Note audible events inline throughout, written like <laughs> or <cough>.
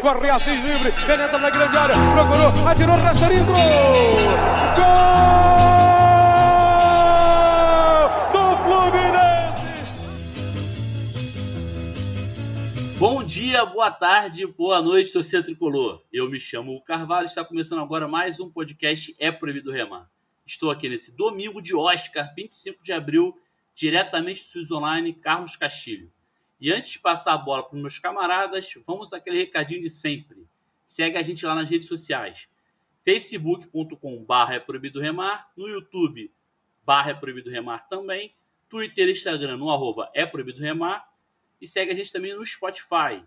corre Assis livre, penetra na grande área, procurou, atirou, Rasterinho, Gol! Bom dia, boa tarde, boa noite, torcedor tricolor. Eu me chamo Carvalho, está começando agora mais um podcast É Proibido Remar. Estou aqui nesse domingo de Oscar, 25 de abril, diretamente do Online, Carlos Castilho. E antes de passar a bola para os meus camaradas, vamos aquele recadinho de sempre. Segue a gente lá nas redes sociais. facebook.com.br é proibido remar, no YouTube barra é proibido remar também, Twitter e Instagram no arroba é proibido remar e segue a gente também no Spotify.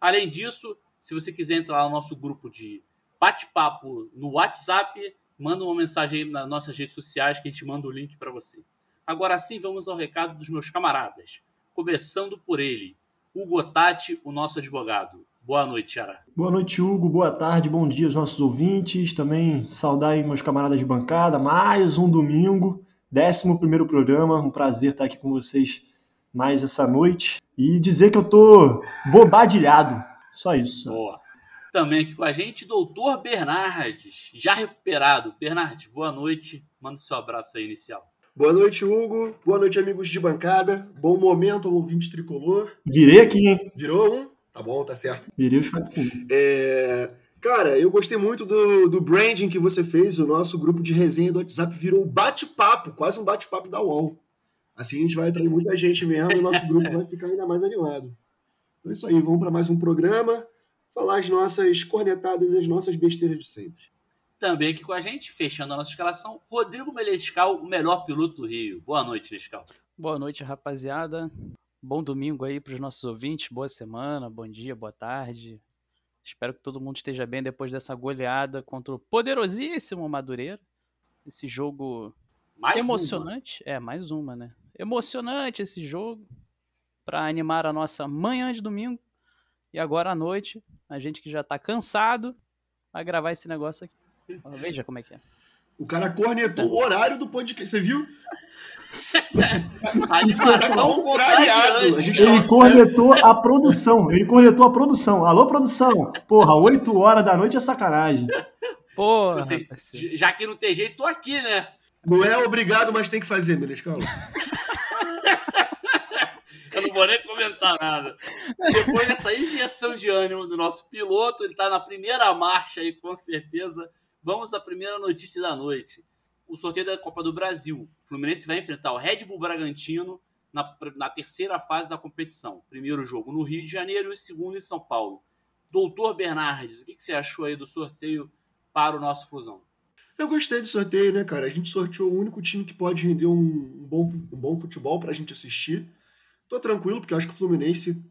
Além disso, se você quiser entrar lá no nosso grupo de bate-papo no WhatsApp, manda uma mensagem aí nas nossas redes sociais que a gente manda o link para você. Agora sim, vamos ao recado dos meus camaradas. Começando por ele, Hugo Tati, o nosso advogado. Boa noite, Ara. Boa noite, Hugo. Boa tarde, bom dia aos nossos ouvintes. Também saudar aí meus camaradas de bancada. Mais um domingo, décimo primeiro programa. Um prazer estar aqui com vocês mais essa noite. E dizer que eu tô bobadilhado. Só isso. Boa. Também aqui com a gente, doutor Bernardes, já recuperado. Bernardes, boa noite. Manda o seu abraço aí inicial. Boa noite, Hugo. Boa noite, amigos de bancada. Bom momento ao ouvinte tricolor. Virei aqui, hein? Virou um? Tá bom, tá certo. Virei os sim. É... Cara, eu gostei muito do, do branding que você fez. O nosso grupo de resenha do WhatsApp virou bate-papo, quase um bate-papo da UOL. Assim a gente vai atrair muita gente mesmo e o nosso grupo vai ficar ainda mais animado. Então é isso aí, vamos para mais um programa, falar as nossas cornetadas e as nossas besteiras de sempre. Também aqui com a gente, fechando a nossa escalação, Rodrigo Melescal, o melhor piloto do Rio. Boa noite, Melescal. Boa noite, rapaziada. Bom domingo aí para os nossos ouvintes. Boa semana, bom dia, boa tarde. Espero que todo mundo esteja bem depois dessa goleada contra o poderosíssimo Madureira. Esse jogo mais emocionante. Uma. É, mais uma, né? Emocionante esse jogo para animar a nossa manhã de domingo. E agora à noite, a gente que já tá cansado, vai gravar esse negócio aqui. Veja como é que é. O cara cornetou o horário do podcast, você viu? <laughs> Isso que tá contrariado. A gente ele tá... cornetou a produção. Ele cornetou a produção. Alô, produção. Porra, 8 horas da noite é sacanagem. Porra. Assim, já que não tem jeito, tô aqui, né? Não é obrigado, mas tem que fazer, Menescal. <laughs> Eu não vou nem comentar nada. Depois dessa injeção de ânimo do nosso piloto, ele está na primeira marcha aí, com certeza. Vamos à primeira notícia da noite. O sorteio da Copa do Brasil. O Fluminense vai enfrentar o Red Bull Bragantino na, na terceira fase da competição. Primeiro jogo no Rio de Janeiro e o segundo em São Paulo. Doutor Bernardes, o que, que você achou aí do sorteio para o nosso Fusão? Eu gostei do sorteio, né, cara? A gente sorteou o único time que pode render um, bom, um bom futebol gente assistir. Tô tranquilo, porque eu acho que o Fluminense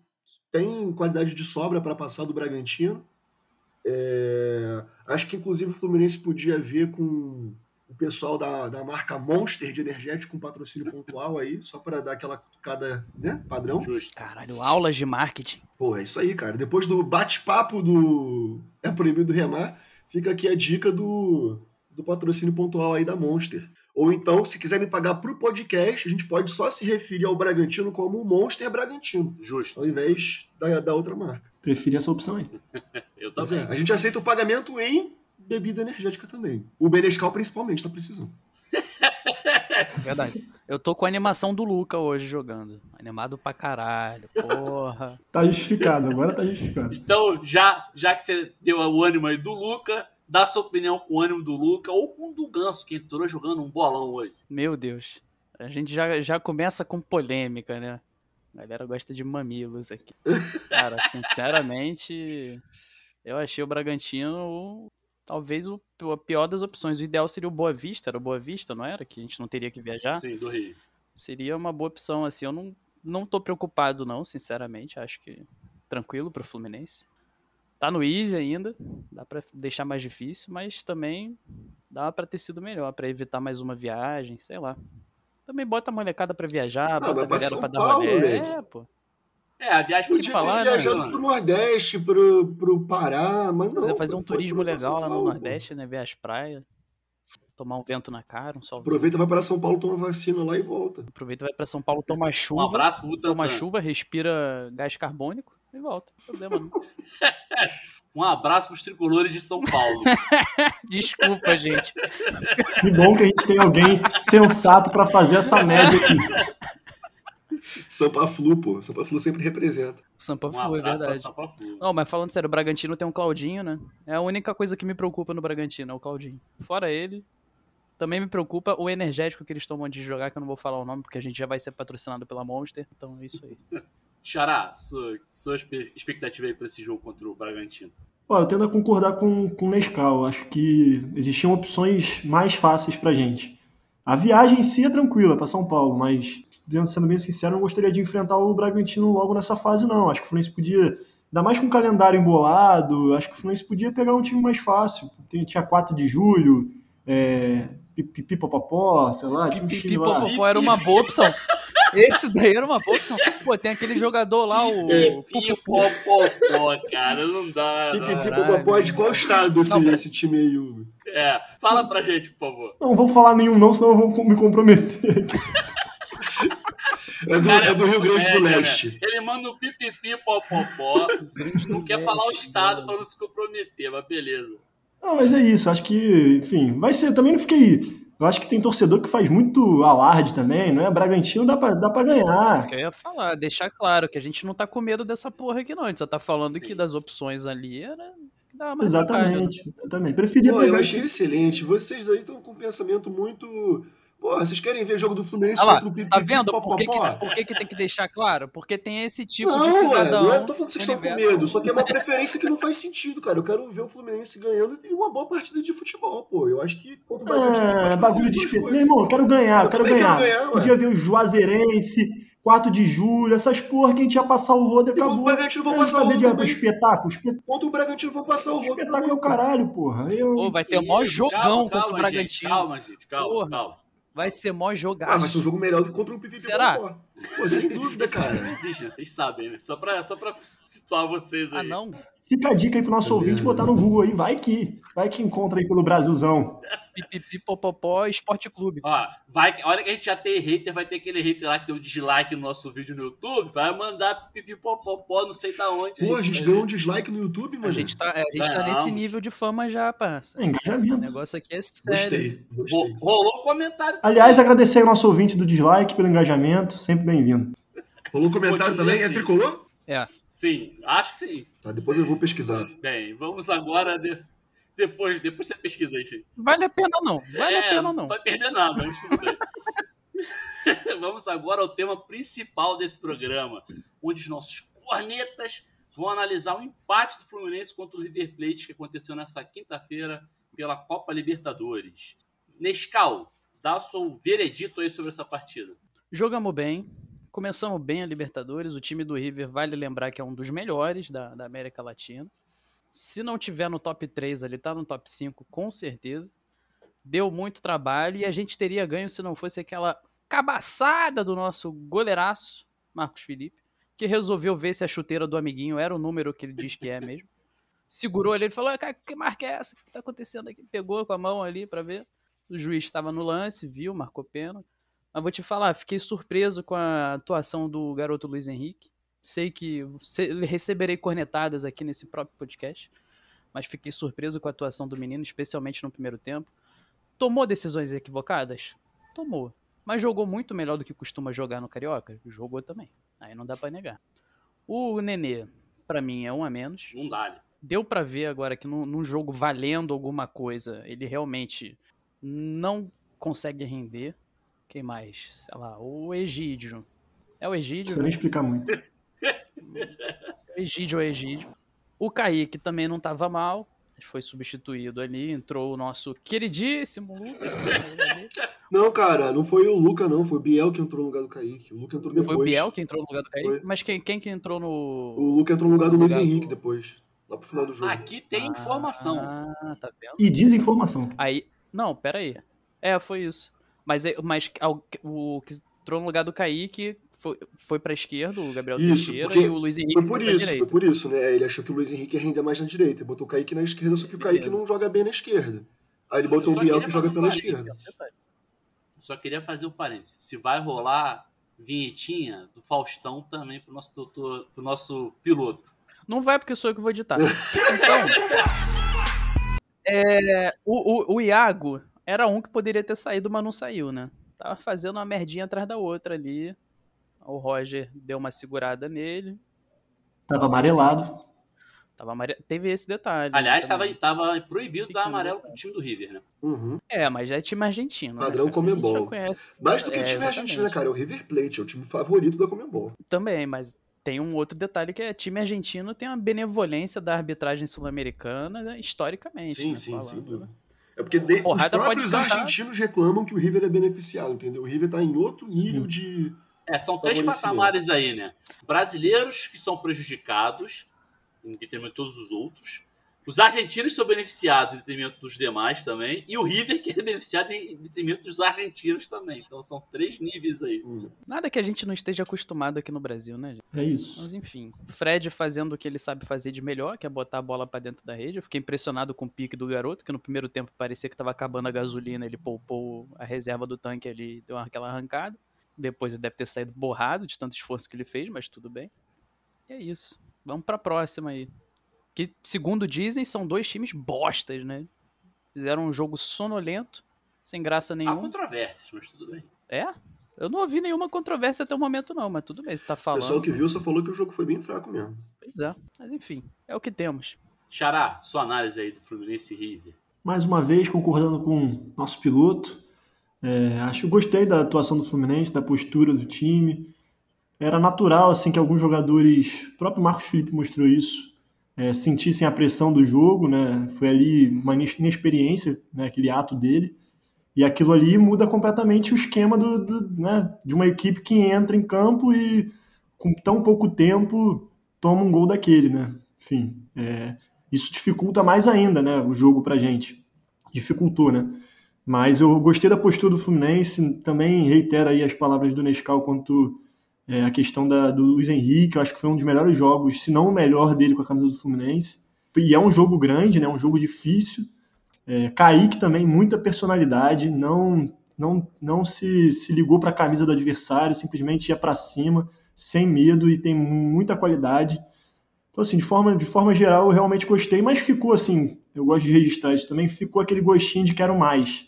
tem qualidade de sobra para passar do Bragantino. É, acho que inclusive o Fluminense podia ver com o pessoal da, da marca Monster de energético com patrocínio pontual aí, só para dar aquela cutucada, né, padrão. Justo. Caralho, aulas de marketing. Pô, é isso aí, cara. Depois do bate-papo do É Proibido Remar, fica aqui a dica do, do patrocínio pontual aí da Monster. Ou então, se quiserem pagar para o podcast, a gente pode só se referir ao Bragantino como o Monster Bragantino. Justo. Ao invés da, da outra marca. Prefiro essa opção aí. <laughs> Eu também. É, a gente aceita o pagamento em bebida energética também. O Benescal principalmente tá precisando. <laughs> Verdade. Eu tô com a animação do Luca hoje jogando. Animado pra caralho, porra. tá justificado, agora tá justificado. Então, já, já que você deu o ânimo aí do Luca, dá sua opinião com o ânimo do Luca ou com o do Ganso, que entrou jogando um bolão hoje. Meu Deus. A gente já, já começa com polêmica, né? A galera gosta de mamilos aqui. Cara, <laughs> sinceramente, eu achei o Bragantino talvez o, a pior das opções. O ideal seria o Boa Vista, era o Boa Vista, não era? Que a gente não teria que viajar. Sim, do Rio. Seria uma boa opção, assim. Eu não, não tô preocupado, não, sinceramente. Acho que tranquilo pro Fluminense. Tá no easy ainda, dá para deixar mais difícil, mas também dá para ter sido melhor, para evitar mais uma viagem, sei lá. Também bota a molecada para viajar, ah, bota a galera pra dar Paulo, rolê. É, pô. É, a viagem Podia falar, ter né, viajado né, pro Nordeste, pro, pro Pará, mas não. Fazer um turismo legal lá no Nordeste, né? Ver as praias. Tomar um vento na cara, um sol. Aproveita, vai para São Paulo, toma vacina lá e volta. Aproveita, vai para São Paulo, toma chuva. Um abraço, Toma chuva, respira gás carbônico e volta. Não problema não. <laughs> Um abraço pros tricolores de São Paulo. <laughs> Desculpa, gente. Que bom que a gente tem alguém sensato pra fazer essa média aqui. <laughs> Sampa Flu, pô. Sampa Flu sempre representa. Sampa Um Flu, é verdade. Não, mas falando sério, o Bragantino tem um Claudinho, né? É a única coisa que me preocupa no Bragantino, é o Claudinho. Fora ele, também me preocupa o energético que eles tomam de jogar, que eu não vou falar o nome, porque a gente já vai ser patrocinado pela Monster, então é isso aí. <laughs> Xará, sua, sua expectativa aí pra esse jogo contra o Bragantino. Ó, eu tendo a concordar com, com o Nescau. Acho que existiam opções mais fáceis pra gente. A viagem em si é tranquila para São Paulo, mas, sendo bem sincero, não gostaria de enfrentar o Bragantino logo nessa fase, não. Acho que o Fluminense podia, ainda mais com o calendário embolado, acho que o Fluminense podia pegar um time mais fácil. Tinha 4 de julho, é, pipipopopó, sei lá, lá. Pipipopopó era uma boa opção. Esse daí era uma boa opção. Pô, tem aquele jogador lá, o. É, Pupupu. Pipopopó, cara, não dá. não. Pipipi Caralho. Popopó, de qual estado esse, time aí, Hugo? É, fala pra gente, por favor. Não vou falar nenhum não, senão eu vou me comprometer. É do, Cara, é do Rio Grande do comédia, né? Leste. Ele manda um pipipi popopó, não quer falar o estado pra não se comprometer, mas beleza. Não, mas é isso. Acho que, enfim, vai ser. Também não fiquei. Eu acho que tem torcedor que faz muito alarde também, não é? Bragantino dá pra, dá pra ganhar. Isso que eu ia falar, deixar claro que a gente não tá com medo dessa porra aqui, não. A gente só tá falando Sim. que das opções ali era. que dava mais né? Exatamente. Eu também. Preferia Pô, eu achei excelente. Vocês aí estão com um pensamento muito. Pô, vocês querem ver jogo do Fluminense Olha lá, contra o Pipipi Tá vendo por que, que, por que, que tem que deixar claro? Porque tem esse tipo Não, de cidadão. não é, tô falando que vocês estão com medo, só que é uma preferência que não faz sentido, cara. Eu quero ver o Fluminense ganhando e ter uma boa partida de futebol, pô. Eu acho que contra o Bragantino É, pode fazer bagulho de espeto. Meu coisas. irmão, eu quero ganhar, eu Eu quero ganhar. quero ganhar, ué. Podia ver o Juazeirense, 4 de julho, essas porra que a gente ia passar o rodo e E contra o acabou. Bragantino vão Quero passar o rodo também. espetáculo. Espetáculo, Contra o Bragantino vão passar o rodo espetáculo é o caralho, porra. Eu... Pô, vai ter o maior jogão calma, contra o Bragantino. Gente, calma, gente, calma, Porra. calma. Vai ser mó Ah, jogaço. vai ser um jogo melhor do que contra o Pipipi Será? Popopó. Pô, sem dúvida, Isso não cara. existe, né? Vocês sabem, né? Só pra, só pra situar vocês aí. Ah, não? Fica a dica aí pro nosso ouvinte botar no Google aí. Vai que, vai que encontra aí pelo Brasilzão. Pipipi, popopó, esporte clube. Ó, vai, a hora que a gente já tem hater, vai ter aquele hater lá que tem o dislike no nosso vídeo no YouTube, vai mandar pipipopopó, não sei da onde. Pô, a gente ganhou um dislike no YouTube, mano. A gente tá, a gente tá nesse nível de fama já, parça. É O engajamento. negócio aqui é sério. Gostei, gostei. Rolou um comentário também. Aliás, agradecer ao nosso ouvinte do dislike pelo engajamento. Sempre bem-vindo. Rolou comentário também? É assim. tricolor? É. Sim, acho que sim. Tá, depois eu vou pesquisar. Bem, vamos agora. de- Depois, depois você pesquisa aí, gente. Vale a pena não. Vale É, a pena não. vai perder nada, mas tudo bem. <laughs> Vamos agora ao tema principal desse programa, onde os nossos cornetas vão analisar o empate do Fluminense contra o River Plate que aconteceu nessa quinta-feira pela Copa Libertadores. Nescau, dá o seu veredito aí sobre essa partida. Jogamos bem. Começamos bem a Libertadores. O time do River, vale lembrar que é um dos melhores da, da América Latina. Se não tiver no top 3 ali, tá no top 5, com certeza. Deu muito trabalho e a gente teria ganho se não fosse aquela cabaçada do nosso goleiraço, Marcos Felipe, que resolveu ver se a chuteira do amiguinho era o número que ele diz que é mesmo. Segurou ali, ele falou: "Cara, que marca é essa? O que tá acontecendo aqui? Pegou com a mão ali pra ver. O juiz estava no lance, viu, marcou pena. Mas vou te falar, fiquei surpreso com a atuação do garoto Luiz Henrique. Sei que receberei cornetadas aqui nesse próprio podcast, mas fiquei surpreso com a atuação do menino, especialmente no primeiro tempo. Tomou decisões equivocadas? Tomou. Mas jogou muito melhor do que costuma jogar no Carioca? Jogou também. Aí não dá pra negar. O Nenê, pra mim, é um a menos Não dá, né? deu pra ver agora que num, num jogo valendo alguma coisa, ele realmente não consegue render. Quem mais? Sei lá, o Egídio. É o Não Egídio? precisa nem explicar muito. <laughs> Egídio é o Egídio. O Kaique também não tava mal. Foi substituído ali. Entrou o nosso queridíssimo Lucas. Não, cara, não foi o Luca, não. Foi o Biel que entrou no lugar do Kaique. O Luca entrou depois. Foi o Biel que entrou no lugar do Kaique. Foi. Mas quem, quem que entrou no. O Luca entrou no lugar do Luiz Lugar do- Henrique depois. Lá pro final do jogo. Aqui tem informação. Ah, tá vendo? E desinformação. Aí. Não, pera aí. É, foi isso. Mas, é- mas ao- o que entrou no lugar do Kaique foi, foi pra esquerda, o Gabriel Isso, Teixeira, porque e o Luiz Henrique Foi por isso, foi por isso, né? Ele achou que o Luiz Henrique ia render mais na direita. Ele botou o Kaique na esquerda, só que o Kaique Beleza. não joga bem na esquerda. Aí ele botou o só Biel queria que joga fazer um pela esquerda. Só queria fazer um parênteses. Se vai rolar vinhetinha do Faustão também pro nosso doutor, pro nosso piloto. Não vai porque sou eu que vou editar. <laughs> Então, é, o, o, o Iago era um que poderia ter saído, mas não saiu, né? Tava fazendo uma merdinha atrás da outra ali. O Roger deu uma segurada nele. Tava amarelado. Tava amare... Teve esse detalhe. Aliás, tava, também. tava proibido dar amarelo pro time do River, né? Uhum. É, mas já é time argentino. Padrão né? A gente Comembol. Mais do que É, time exatamente. argentino, né, cara? É o River Plate, é o time favorito da Comembol. Também, mas tem um outro detalhe que é time argentino tem uma benevolência da arbitragem sul-americana né, historicamente. Sim, né, sim, falando, sem né? É porque de- os próprios cantar. argentinos reclamam que o River é beneficiado, entendeu? O River tá em outro nível de. É, são três patamares aí, né? Brasileiros que são prejudicados, em detrimento de todos os outros. Os argentinos são beneficiados em detrimento dos demais também. E o River que é beneficiado em detrimento dos argentinos também. Então são três níveis aí. Nada que a gente não esteja acostumado aqui no Brasil, né, gente? É isso. Mas enfim, Fred fazendo o que ele sabe fazer de melhor, que é botar a bola pra dentro da rede. Eu fiquei impressionado com o pique do garoto, que no primeiro tempo parecia que tava acabando a gasolina, ele poupou a reserva do tanque ali, deu aquela arrancada. Depois ele deve ter saído borrado de tanto esforço que ele fez, mas tudo bem. E é isso. Vamos pra próxima aí. Que, segundo dizem, são dois times bostas, né? Fizeram um jogo sonolento, sem graça Há nenhuma. controvérsias, mas tudo bem. É? Eu não ouvi nenhuma controvérsia até o momento, não, mas tudo bem, você tá O falando. pessoal que viu só falou que o jogo foi bem fraco mesmo. Pois é. Mas enfim, é o que temos. Xará, sua análise aí do Fluminense e River. Mais uma vez, concordando com o nosso piloto. É, acho que gostei da atuação do Fluminense, da postura do time. Era natural assim que alguns jogadores, o próprio Marcos Felipe mostrou isso, é, sentissem a pressão do jogo, né? Foi ali uma inexperiência, né? Aquele ato dele. E aquilo ali muda completamente o esquema do, do- né? de uma equipe que entra em campo e com tão pouco tempo toma um gol daquele, né? Enfim, é, isso dificulta mais ainda, né? O jogo pra gente. Dificultou, né? Mas eu gostei da postura do Fluminense, também reitero aí as palavras do Nescau quanto é, a questão da, do Luiz Henrique, eu acho que foi um dos melhores jogos, se não o melhor dele com a camisa do Fluminense. E é um jogo grande, né? Um jogo difícil. É, Kaique também, muita personalidade, não não, não se, se ligou para a camisa do adversário, simplesmente ia para cima, sem medo e tem muita qualidade. Então, assim, de forma, de forma geral, eu realmente gostei, mas ficou assim, eu gosto de registrar isso também, ficou aquele gostinho de quero mais.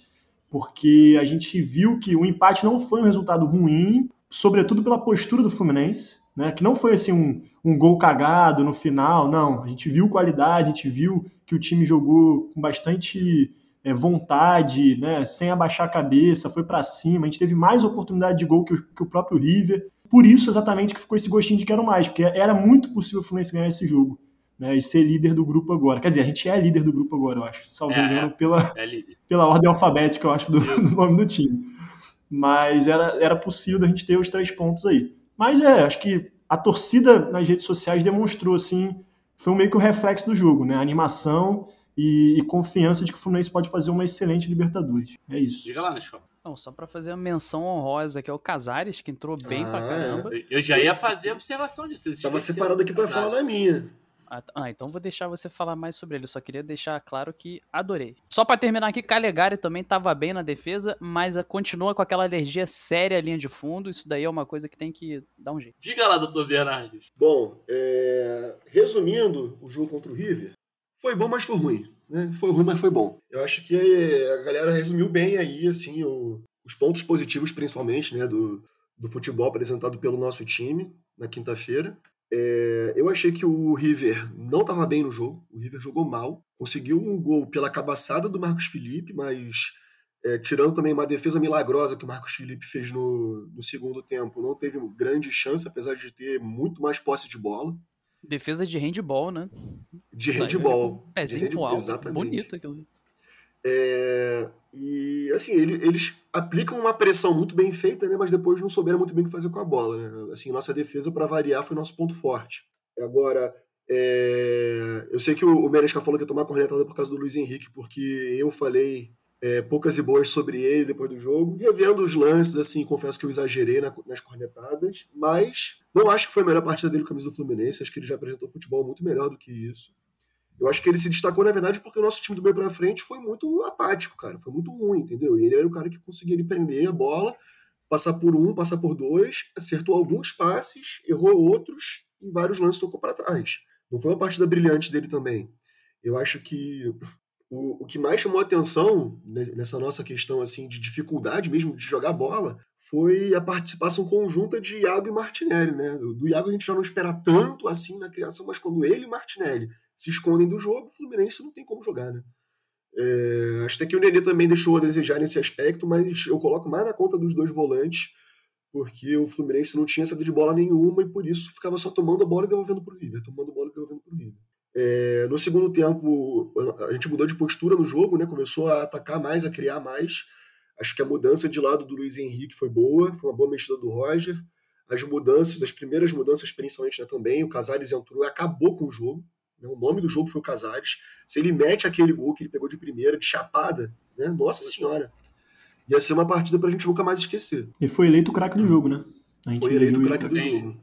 Porque a gente viu que o empate não foi um resultado ruim, sobretudo pela postura do Fluminense, né? Que não foi assim um, um gol cagado no final, não. A gente viu qualidade, a gente viu que o time jogou com bastante é, vontade, né? Sem abaixar a cabeça, foi para cima. A gente teve mais oportunidade de gol que o, que o próprio River. Por isso, exatamente, que ficou esse gostinho de quero mais, porque era muito possível o Fluminense ganhar esse jogo. Né, e ser líder do grupo agora. Quer dizer, a gente é líder do grupo agora, eu acho. Salvo É, engano, pela, É pela ordem alfabética, eu acho, do, do nome do time. Mas era, era possível a gente ter os três pontos aí. Mas é, acho que a torcida nas redes sociais demonstrou, assim, foi meio que o reflexo do jogo, né? A animação e, e confiança de que o Fluminense pode fazer uma excelente Libertadores. É isso. Diga lá, Nescau. Não, só pra fazer uma menção honrosa, que é o Casares, que entrou bem Ah, pra caramba. Eu- Eu já ia fazer a observação disso. Tava separado aqui pra falar da minha. Ah, então vou deixar você falar mais sobre ele. Eu só queria deixar claro que adorei. Só pra terminar aqui, Calegari também tava bem na defesa, mas ah, continua com aquela alergia séria à linha de fundo. Isso daí é uma coisa que tem que dar um jeito. Diga lá, doutor Bernardes. Bom, é, resumindo o jogo contra o River, foi bom, mas foi ruim. Né? Foi ruim, mas foi bom. Eu acho que a galera resumiu bem aí, assim, o- os pontos positivos, principalmente, né, do, do futebol apresentado pelo nosso time na quinta-feira. É, eu achei que o River não estava bem no jogo. O River jogou mal. Conseguiu um gol pela cabaçada do Marcos Felipe, mas é, tirando também uma defesa milagrosa que o Marcos Felipe fez no, no segundo tempo, não teve grande chance, apesar de ter muito mais posse de bola. Defesa de handball, né? De handball. o Pezinho de handball, alto. Exatamente. Bonito aquilo. É, e assim, ele- eles aplicam uma pressão muito bem feita, né, mas depois não souberam muito bem o que fazer com a bola. Né? Assim, nossa defesa, para variar, foi nosso ponto forte. Agora, é, eu sei que o, o Menesca falou que ia tomar cornetada por causa do Luiz Henrique, porque eu falei é, poucas e boas sobre ele depois do jogo. Revendo os lances, assim, confesso que eu exagerei na- nas cornetadas, mas não acho que foi a melhor partida dele com a camisa do Fluminense. Acho que ele já apresentou futebol muito melhor do que isso. Eu acho que ele se destacou, na verdade, porque o nosso time do meio pra frente foi muito apático, cara. Foi muito ruim, entendeu? E ele era o cara que conseguia prender a bola, passar por um, passar por dois, acertou alguns passes, errou outros, e vários lances tocou para trás. Não foi uma partida brilhante dele também. Eu acho que o, o que mais chamou atenção nessa nossa questão assim de dificuldade mesmo de jogar bola foi a participação conjunta de Iago e Martinelli, né? Do Iago a gente já não espera tanto assim na criação, mas quando ele e Martinelli se escondem do jogo, o Fluminense não tem como jogar, né? É, acho até que o Nenê também deixou a desejar nesse aspecto, mas eu coloco mais na conta dos dois volantes, porque o Fluminense não tinha saída de bola nenhuma e por isso ficava só tomando a bola e devolvendo para o River, tomando a bola e devolvendo para River. É, no segundo tempo, a gente mudou de postura no jogo, né? começou a atacar mais, a criar mais. Acho que a mudança de lado do Luiz Henrique foi boa, foi uma boa mexida do Roger. As mudanças, as primeiras mudanças, principalmente né, também, o Casares entrou e acabou com o jogo. Né? O nome do jogo foi o Casares. Se ele mete aquele gol que ele pegou de primeira, de chapada, né? nossa senhora, ia ser uma partida pra gente nunca mais esquecer. E foi eleito o craque do jogo, né? foi eleito o craque do jogo.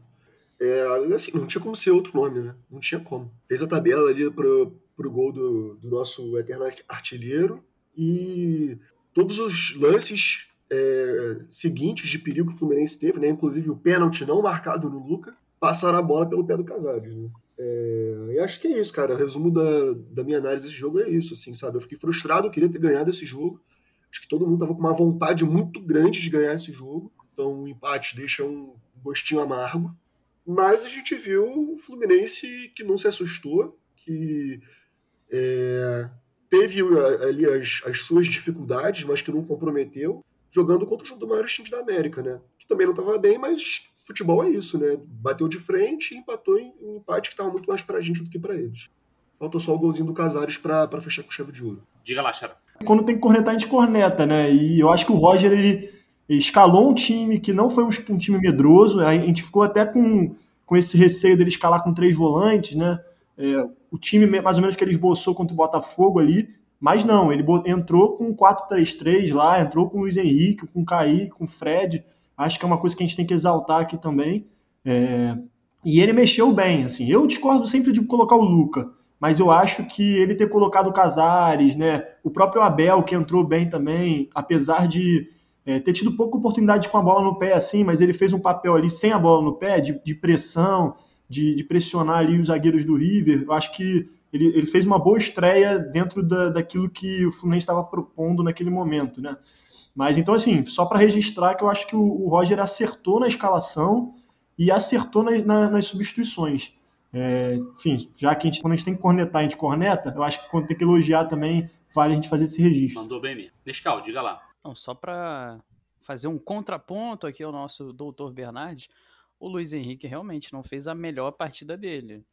É, assim, não tinha como ser outro nome, né? Não tinha como. Fez a tabela ali pro, pro gol do, do nosso eterno artilheiro e todos os lances é, seguintes de perigo que o Fluminense teve, né? Inclusive o pênalti não marcado no Luca, passaram a bola pelo pé do Casares, né? É, e acho que é isso, cara. O resumo da, da minha análise desse jogo é isso, assim, sabe? Eu fiquei frustrado, eu queria ter ganhado esse jogo. Acho que todo mundo tava com uma vontade muito grande de ganhar esse jogo. Então o empate deixa um gostinho amargo. Mas a gente viu o Fluminense que não se assustou, que é, teve ali as, as, suas dificuldades, mas que não comprometeu, jogando contra um dos maiores times da América, né? Que também não estava bem, mas futebol é isso, né? Bateu de frente e empatou em um empate que estava muito mais para a gente do que para eles. Faltou só o golzinho do Casares para fechar com chave de ouro. Diga lá, Chara. Quando tem que cornetar, a gente corneta, né? E eu acho que o Roger, ele escalou um time que não foi um, um time medroso, a gente ficou até com, com esse receio dele escalar com três volantes, né? É, o time mais ou menos que ele esboçou contra o Botafogo ali, mas não, ele entrou com 4-3-3 lá, entrou com o Luiz Henrique, com o Kaique, com o Fred, acho que é uma coisa que a gente tem que exaltar aqui também, é, e ele mexeu bem, assim, eu discordo sempre de colocar o Luca, mas eu acho que ele ter colocado o Casares, né, o próprio Abel, que entrou bem também, apesar de é, ter tido pouca oportunidade com a bola no pé assim, mas ele fez um papel ali sem a bola no pé, de, de pressão, de, de, pressionar ali os zagueiros do River. Eu acho que ele, ele fez uma boa estreia dentro da, daquilo que o Fluminense estava propondo naquele momento, né? Mas então, assim, só para registrar que eu acho que o, o, Roger acertou na escalação e acertou na, na, nas substituições. É, enfim, já que a gente, quando a gente tem que cornetar, a gente corneta, eu acho que quando tem que elogiar também, vale a gente fazer esse registro. Mandou bem mesmo. Nescal, diga lá. Não, só para fazer um contraponto aqui ao nosso doutor Bernardes, o Luiz Henrique realmente não fez a melhor partida dele.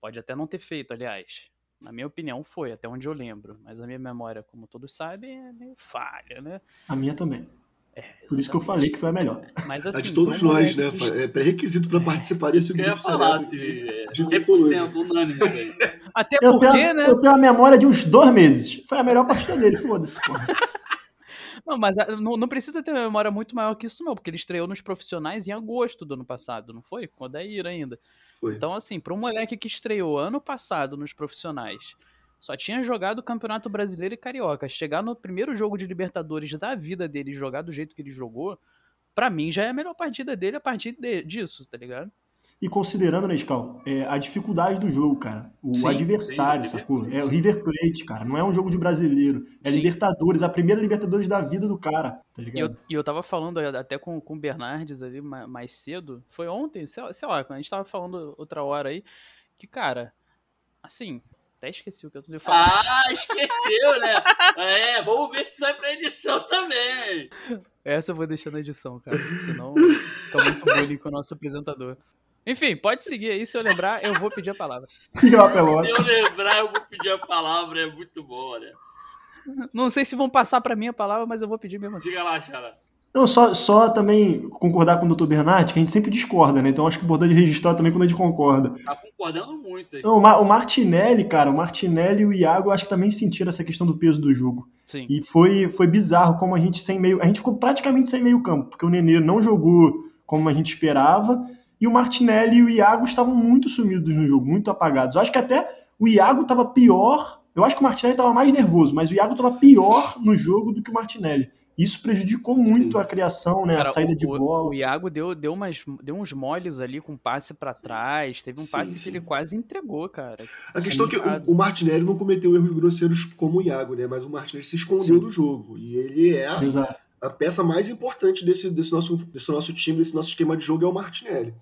Pode até não ter feito, aliás. Na minha opinião, foi, até onde eu lembro. Mas a minha memória, como todos sabem, é meio falha, né? A minha também. É, Por isso que eu falei que foi a melhor. Mas, assim, a de todos nós, né? É pré-requisito para participar desse grupo. Eu ia falar, se é 100% unânime. Até eu porque, tenho, né? Eu tenho a memória de uns dois meses. Foi a melhor partida dele, foda-se, porra. Não, mas ah, não, não, precisa ter uma memória muito maior que isso, não, porque ele estreou nos profissionais em agosto do ano passado, não foi? Com o Daír ainda. Foi. Então, assim, para um moleque que estreou ano passado nos profissionais, só tinha jogado o Campeonato Brasileiro e Carioca, chegar no primeiro jogo de Libertadores da vida dele jogar do jeito que ele jogou, para mim já é a melhor partida dele a partir de, disso, tá ligado? E considerando, Nescau, né, é, a dificuldade do jogo, cara. O sim, adversário, sim, sacou? É o River Plate, cara. Não é um jogo de brasileiro. É sim. Libertadores, a primeira Libertadores da vida do cara, tá ligado? E eu, e eu tava falando até com, com o Bernardes ali mais cedo. Foi ontem, sei lá, sei lá, quando a gente tava falando outra hora aí. Que, cara, assim, até esqueci o que eu ia falar. Ah, esqueceu, né? <laughs> é, vamos ver se vai pra edição também. Essa eu vou deixar na edição, cara. Senão fica muito bullying com o nosso apresentador. Enfim, pode seguir aí. Se eu lembrar, eu vou pedir a palavra. <laughs> Se eu lembrar, eu vou pedir a palavra. É muito bom, né? Não sei se vão passar para mim a palavra, mas eu vou pedir mesmo assim. Diga lá, Xara. Não, só, só também concordar com o Dr. Bernardi, que a gente sempre discorda, né? Então acho que é importante registrar também quando a gente concorda. Tá concordando muito aí. Não, o Martinelli, cara, o Martinelli e o Iago acho que também sentiram essa questão do peso do jogo. Sim. E foi, foi bizarro como a gente sem meio. A gente ficou praticamente sem meio campo, porque o Nenê não jogou como a gente esperava e o Martinelli e o Iago estavam muito sumidos no jogo, muito apagados. Eu acho que até o Iago estava pior. Eu acho que o Martinelli estava mais nervoso, mas o Iago estava pior no jogo do que o Martinelli. Isso prejudicou muito Sim. a criação, né? Cara, a saída o, de bola. O Iago deu, deu, umas, deu uns moles ali com passe pra trás. Teve um Sim, passe sim. que ele quase entregou, cara. A questão é que o, o Martinelli não cometeu erros grosseiros como o Iago, né? Mas o Martinelli se escondeu Sim. do jogo. E ele é a, a peça mais importante desse, desse, nosso, desse nosso time, desse nosso esquema de jogo é o Martinelli.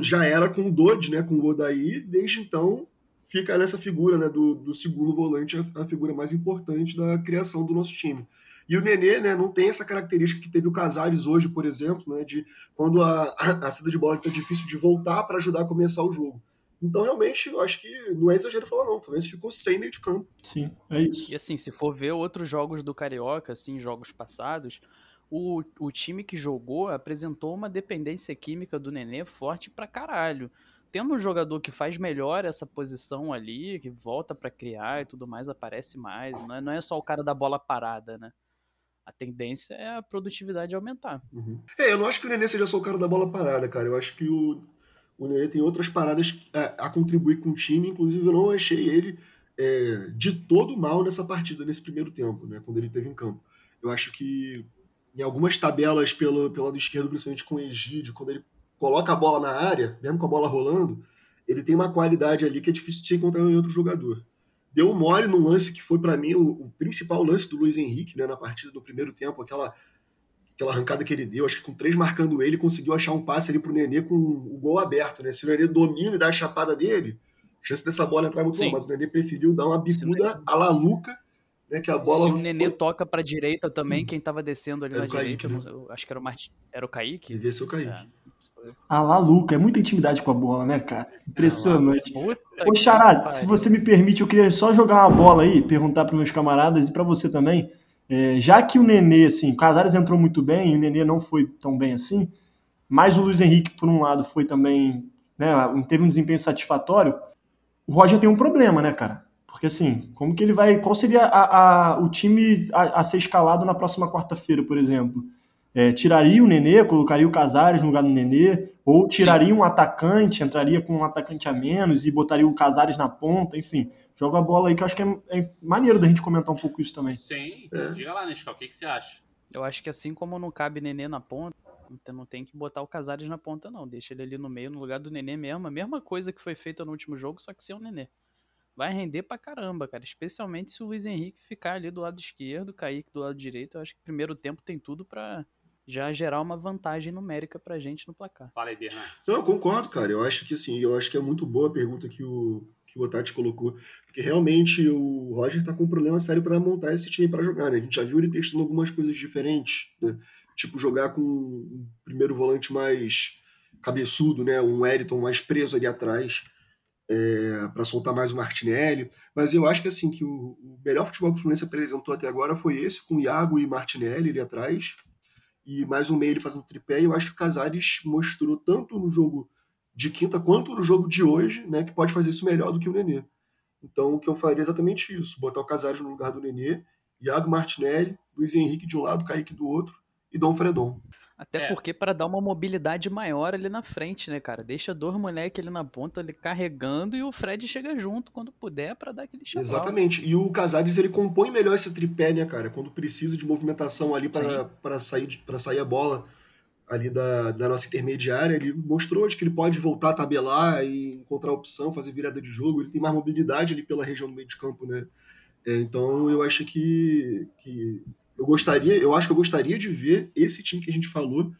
Já era com o Dodge, né? Com o Odaí, desde então fica nessa figura né, do, do segundo volante, a, a figura mais importante da criação do nosso time. E o Nenê, né, não tem essa característica que teve o Casares hoje, por exemplo, né, de quando a, a, a saída de bola está difícil de voltar para ajudar a começar o jogo. Então, realmente, eu acho que não é exagero falar, não. O Fluminense ficou sem meio de campo. Sim, é isso. E assim, se for ver outros jogos do Carioca, assim, jogos passados, o, o time que jogou apresentou uma dependência química do Nenê forte pra caralho. Tendo um jogador que faz melhor essa posição ali, que volta pra criar e tudo mais, aparece mais. Não é, não é só o cara da bola parada, né? A tendência é a produtividade aumentar. É, eu não acho que o Nenê seja só o cara da bola parada, cara. Eu acho que o, o Nenê tem outras paradas a, a contribuir com o time. Inclusive, eu não achei ele é, de todo mal nessa partida, nesse primeiro tempo, né? Quando ele teve em campo. Eu acho que em algumas tabelas pelo, pelo lado esquerdo, principalmente com o Egídio, quando ele coloca a bola na área, mesmo com a bola rolando, ele tem uma qualidade ali que é difícil de se encontrar em outro jogador. Deu um mole num lance que foi para mim o, o, principal lance do Luiz Henrique, né, na partida do primeiro tempo, aquela aquela arrancada que ele deu, acho que com três marcando ele, conseguiu achar um passe ali pro Nenê com o gol aberto, né? Se o Nenê domina e dá a chapada dele, a chance dessa bola entrar é muito Sim. boa, mas o Nenê preferiu dar uma bicuda Nenê- a la Luca, né? Que a bola Se o Nenê foi... toca pra direita também, quem tava descendo ali Era na o Kaique, direita, né? acho que era o Martin, era o Kaique. Devia ser o Kaique. É. A Laluca, é muita intimidade com a bola, né, cara? Impressionante. Puta Ô, Chará, se você me permite, eu queria só jogar uma bola aí, perguntar para meus camaradas e para você também. É, já que o Nenê, assim, o Casares entrou muito bem, e o Nenê não foi tão bem assim, mas o Luiz Henrique, por um lado, foi também, né, teve um desempenho satisfatório, o Roger tem um problema, né, cara? Porque assim, como que ele vai. Qual seria a, a- o time a, a ser escalado na próxima quarta-feira, por exemplo? É, tiraria o Nenê, colocaria o Casares no lugar do Nenê, ou tiraria um atacante, entraria com um atacante a menos e botaria o Casares na ponta, enfim. Joga a bola aí que eu acho que é, é maneiro da gente comentar um pouco isso também. Sim, É. diga lá, Nescau, o que, que você acha? Eu acho que assim como não cabe Nenê na ponta, então não tem que botar o Casares na ponta, não. Deixa ele ali no meio, no lugar do Nenê mesmo. A mesma coisa que foi feita no último jogo, só que sem o Nenê. Vai render pra caramba, cara. Especialmente se o Luiz Henrique ficar ali do lado esquerdo, o Kaique do lado direito. Eu acho que o primeiro tempo tem tudo pra já gerar uma vantagem numérica pra gente no placar. Fala aí, Bernardo. Não, eu concordo, cara. Eu acho que assim, eu acho que é muito boa a pergunta que o, que o Otati colocou. Porque realmente o Roger tá com um problema sério para montar esse time para jogar, né? A gente já viu ele testando algumas coisas diferentes, né? Tipo, jogar com um primeiro volante mais cabeçudo, né? Um Eriton mais preso ali atrás. Para soltar mais o Martinelli. Mas eu acho que assim que o, o melhor futebol que o Fluminense apresentou até agora foi esse, com Iago e Martinelli ali atrás. E mais um meio ele fazendo tripé. E eu acho que o Casares mostrou tanto no jogo de quinta quanto no jogo de hoje, né, que pode fazer isso melhor do que o Nenê. Então o que eu faria é exatamente isso: botar o Casares no lugar do Nenê, Iago Martinelli, Luiz Henrique de um lado, Kaique do outro e Dom Fredon. Até É. porque para dar uma mobilidade maior ali na frente, né, cara? Deixa dois moleque ali na ponta, ele carregando e o Fred chega junto quando puder pra dar aquele chaval. Exatamente. E o Casares ele compõe melhor esse tripé, né, cara? Quando precisa de movimentação ali para sair, pra sair a bola ali da, da nossa intermediária, ele mostrou hoje que ele pode voltar a tabelar e encontrar opção, fazer virada de jogo. Ele tem mais mobilidade ali pela região do meio de campo, né? É, então eu acho que, que eu gostaria, eu acho que eu gostaria de ver esse time que a gente falou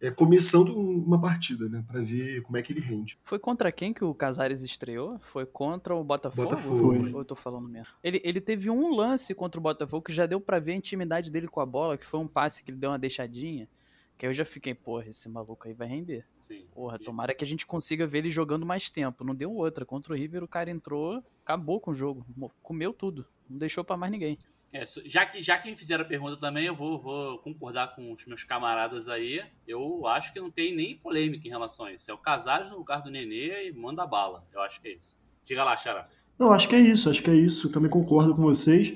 é, começando uma partida, né? Para ver como é que ele rende. Foi contra quem que o Casares estreou? Foi contra o Botafogo? Botafogo. Foi. Ou eu tô falando mesmo? Ele, ele teve um lance contra o Botafogo que já deu pra ver a intimidade dele com a bola, que foi um passe que ele deu uma deixadinha. Que aí eu já fiquei, porra, esse maluco aí vai render. Sim. Porra, tomara que a gente consiga ver ele jogando mais tempo. Não deu outra. Contra o River, o cara entrou, acabou com o jogo. Comeu tudo. Não deixou pra mais ninguém. É, já, que, já que me fizeram a pergunta também, eu vou, vou concordar com os meus camaradas aí. Eu acho que não tem nem polêmica em relação a isso. É o Casares no lugar do Nenê e manda bala. Eu acho que é isso. Diga lá, Xará. Não, acho que é isso, acho que é isso. Também concordo com vocês.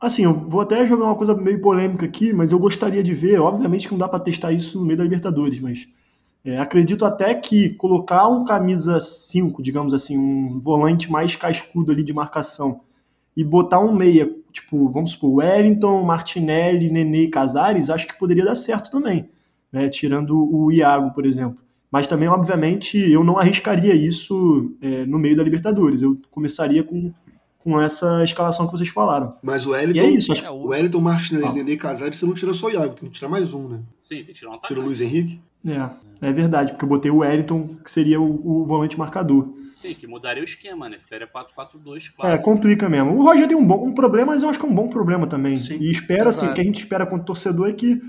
Assim, eu vou até jogar uma coisa meio polêmica aqui, mas eu gostaria de ver, obviamente que não dá para testar isso no meio da Libertadores, mas é, acredito até que colocar um camisa 5, digamos assim, um volante mais cascudo ali de marcação, e botar um meia, tipo, vamos supor, Wellington, Martinelli, Nenê e Casares, acho que poderia dar certo também, né? Tirando o Iago, por exemplo. Mas também, obviamente, eu não arriscaria isso é, no meio da Libertadores. Eu começaria com, com essa escalação que vocês falaram. Mas o E Wellington, é isso, acho É, o Wellington, Martinelli, Ah. Nenê e Casares, você não tira só o Iago, tem que tirar mais um, né? Sim, tem que tirar um Tira o. Luiz Henrique. É, é verdade, porque eu botei o Wellington, que seria o, o volante marcador. Sim, que mudaria o esquema, né? Ficaria 4-4-2 É, complica mesmo. O Roger tem um, bom, um problema, mas eu acho que é um bom problema também. Sim. E espera, assim, o que a gente espera quanto torcedor é que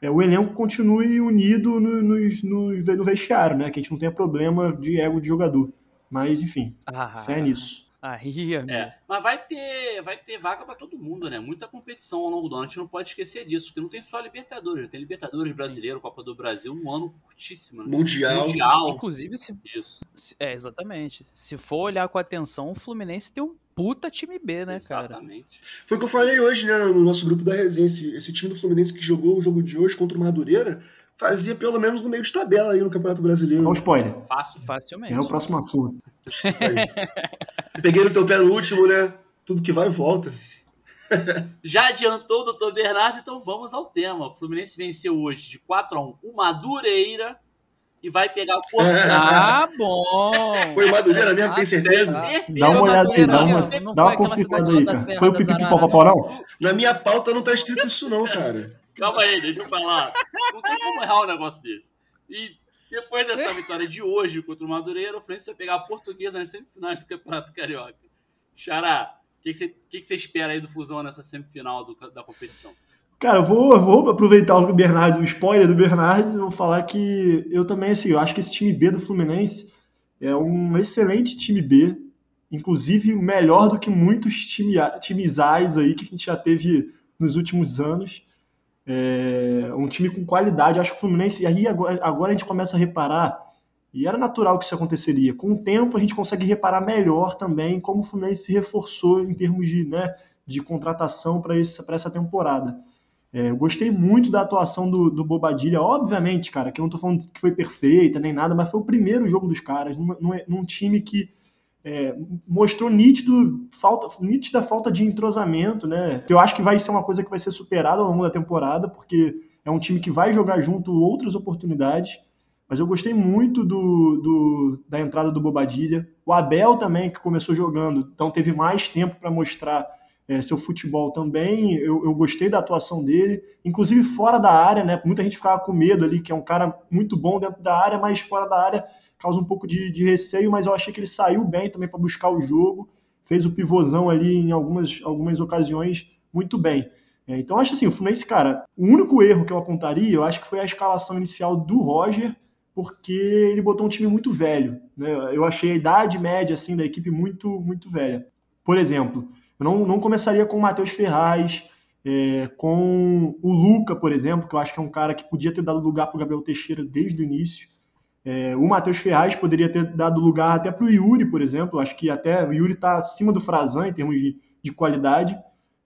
é, o elenco continue unido no, nos- nos- no vestiário, né? Que a gente não tenha problema de ego de jogador. Mas, enfim, Ah, fé nisso. Ah, ria, meu. É, mas vai ter, vai ter vaga pra todo mundo, né? Muita competição ao longo do ano. A gente não pode esquecer disso, porque não tem só a Libertadores, tem Libertadores brasileiro, Copa do Brasil, um ano curtíssimo. Né? Mundial. Mundial. Inclusive, se, Isso. se- É, exatamente. Se for olhar com atenção, o Fluminense tem um puta time B, né, cara? Exatamente. Foi o que eu falei hoje, né, no nosso grupo da resenha. Esse, esse time do Fluminense que jogou o jogo de hoje contra o Madureira fazia pelo menos no meio de tabela aí no Campeonato Brasileiro. Olha o spoiler. Fácil. Facilmente. É o próximo assunto. <laughs> Peguei no teu pé no último, né? Tudo que vai volta. <laughs> Já adiantou o doutor Bernardo, então vamos ao tema. O Fluminense venceu hoje de 4x1 o Madureira e vai pegar o Porto. <laughs> Ah, bom! Foi o Madureira mesmo, tem Ah, certeza? Dá uma olhada aí, dá uma, Não dá foi uma confirmada aí, da cara. Foi o da pipi Zarara, popopó, não? Na minha pauta não tá escrito isso não, cara. Calma aí, deixa eu falar. Não tem como errar um negócio desse. E depois dessa vitória de hoje contra o Madureira, o Fluminense vai pegar a Portuguesa nas semifinais do Campeonato Carioca. Xará, o que, que, você, espera aí do Fusão nessa semifinal do- da competição? Cara, eu vou, vou aproveitar o Bernardo, o spoiler do Bernardo, e vou falar que eu também, assim, eu acho que esse time B do Fluminense é um excelente time B, inclusive melhor do que muitos time, times A's aí que a gente já teve nos últimos anos. É um time com qualidade, acho que o Fluminense, e aí agora, agora a gente começa a reparar, e era natural que isso aconteceria, com o tempo a gente consegue reparar melhor também como o Fluminense se reforçou em termos de, né, de contratação para essa temporada. É, eu gostei muito da atuação do, do Bobadilha, obviamente, cara, que eu não tô falando que foi perfeita nem nada, mas foi o primeiro jogo dos caras, num, num, num time que é, mostrou nítido, falta, nítida falta de entrosamento, né? Eu acho que vai ser uma coisa que vai ser superada ao longo da temporada, porque é um time que vai jogar junto outras oportunidades. Mas eu gostei muito do, do da entrada do Bobadilha. O Abel também, que começou jogando, então teve mais tempo para mostrar é, seu futebol também. Eu, eu, gostei da atuação dele, inclusive fora da área, né? Muita gente ficava com medo ali, que é um cara muito bom dentro da área, mas fora da área causa um pouco de, de receio. Mas eu achei que ele saiu bem também para buscar o jogo, fez o pivôzão ali em algumas, algumas ocasiões muito bem. É, então acho assim, o Fluminense, cara, o único erro que eu apontaria, eu acho que foi a escalação inicial do Roger, porque ele botou um time muito velho. Né? Eu achei a idade média assim da equipe muito muito velha. Por exemplo, eu não, não começaria com o Matheus Ferraz, é, com o Luca, por exemplo, que eu acho que é um cara que podia ter dado lugar para o Gabriel Teixeira desde o início. É, o Matheus Ferraz poderia ter dado lugar até para o Yuri, por exemplo. Acho que até o Yuri está acima do Frazan em termos de, de qualidade.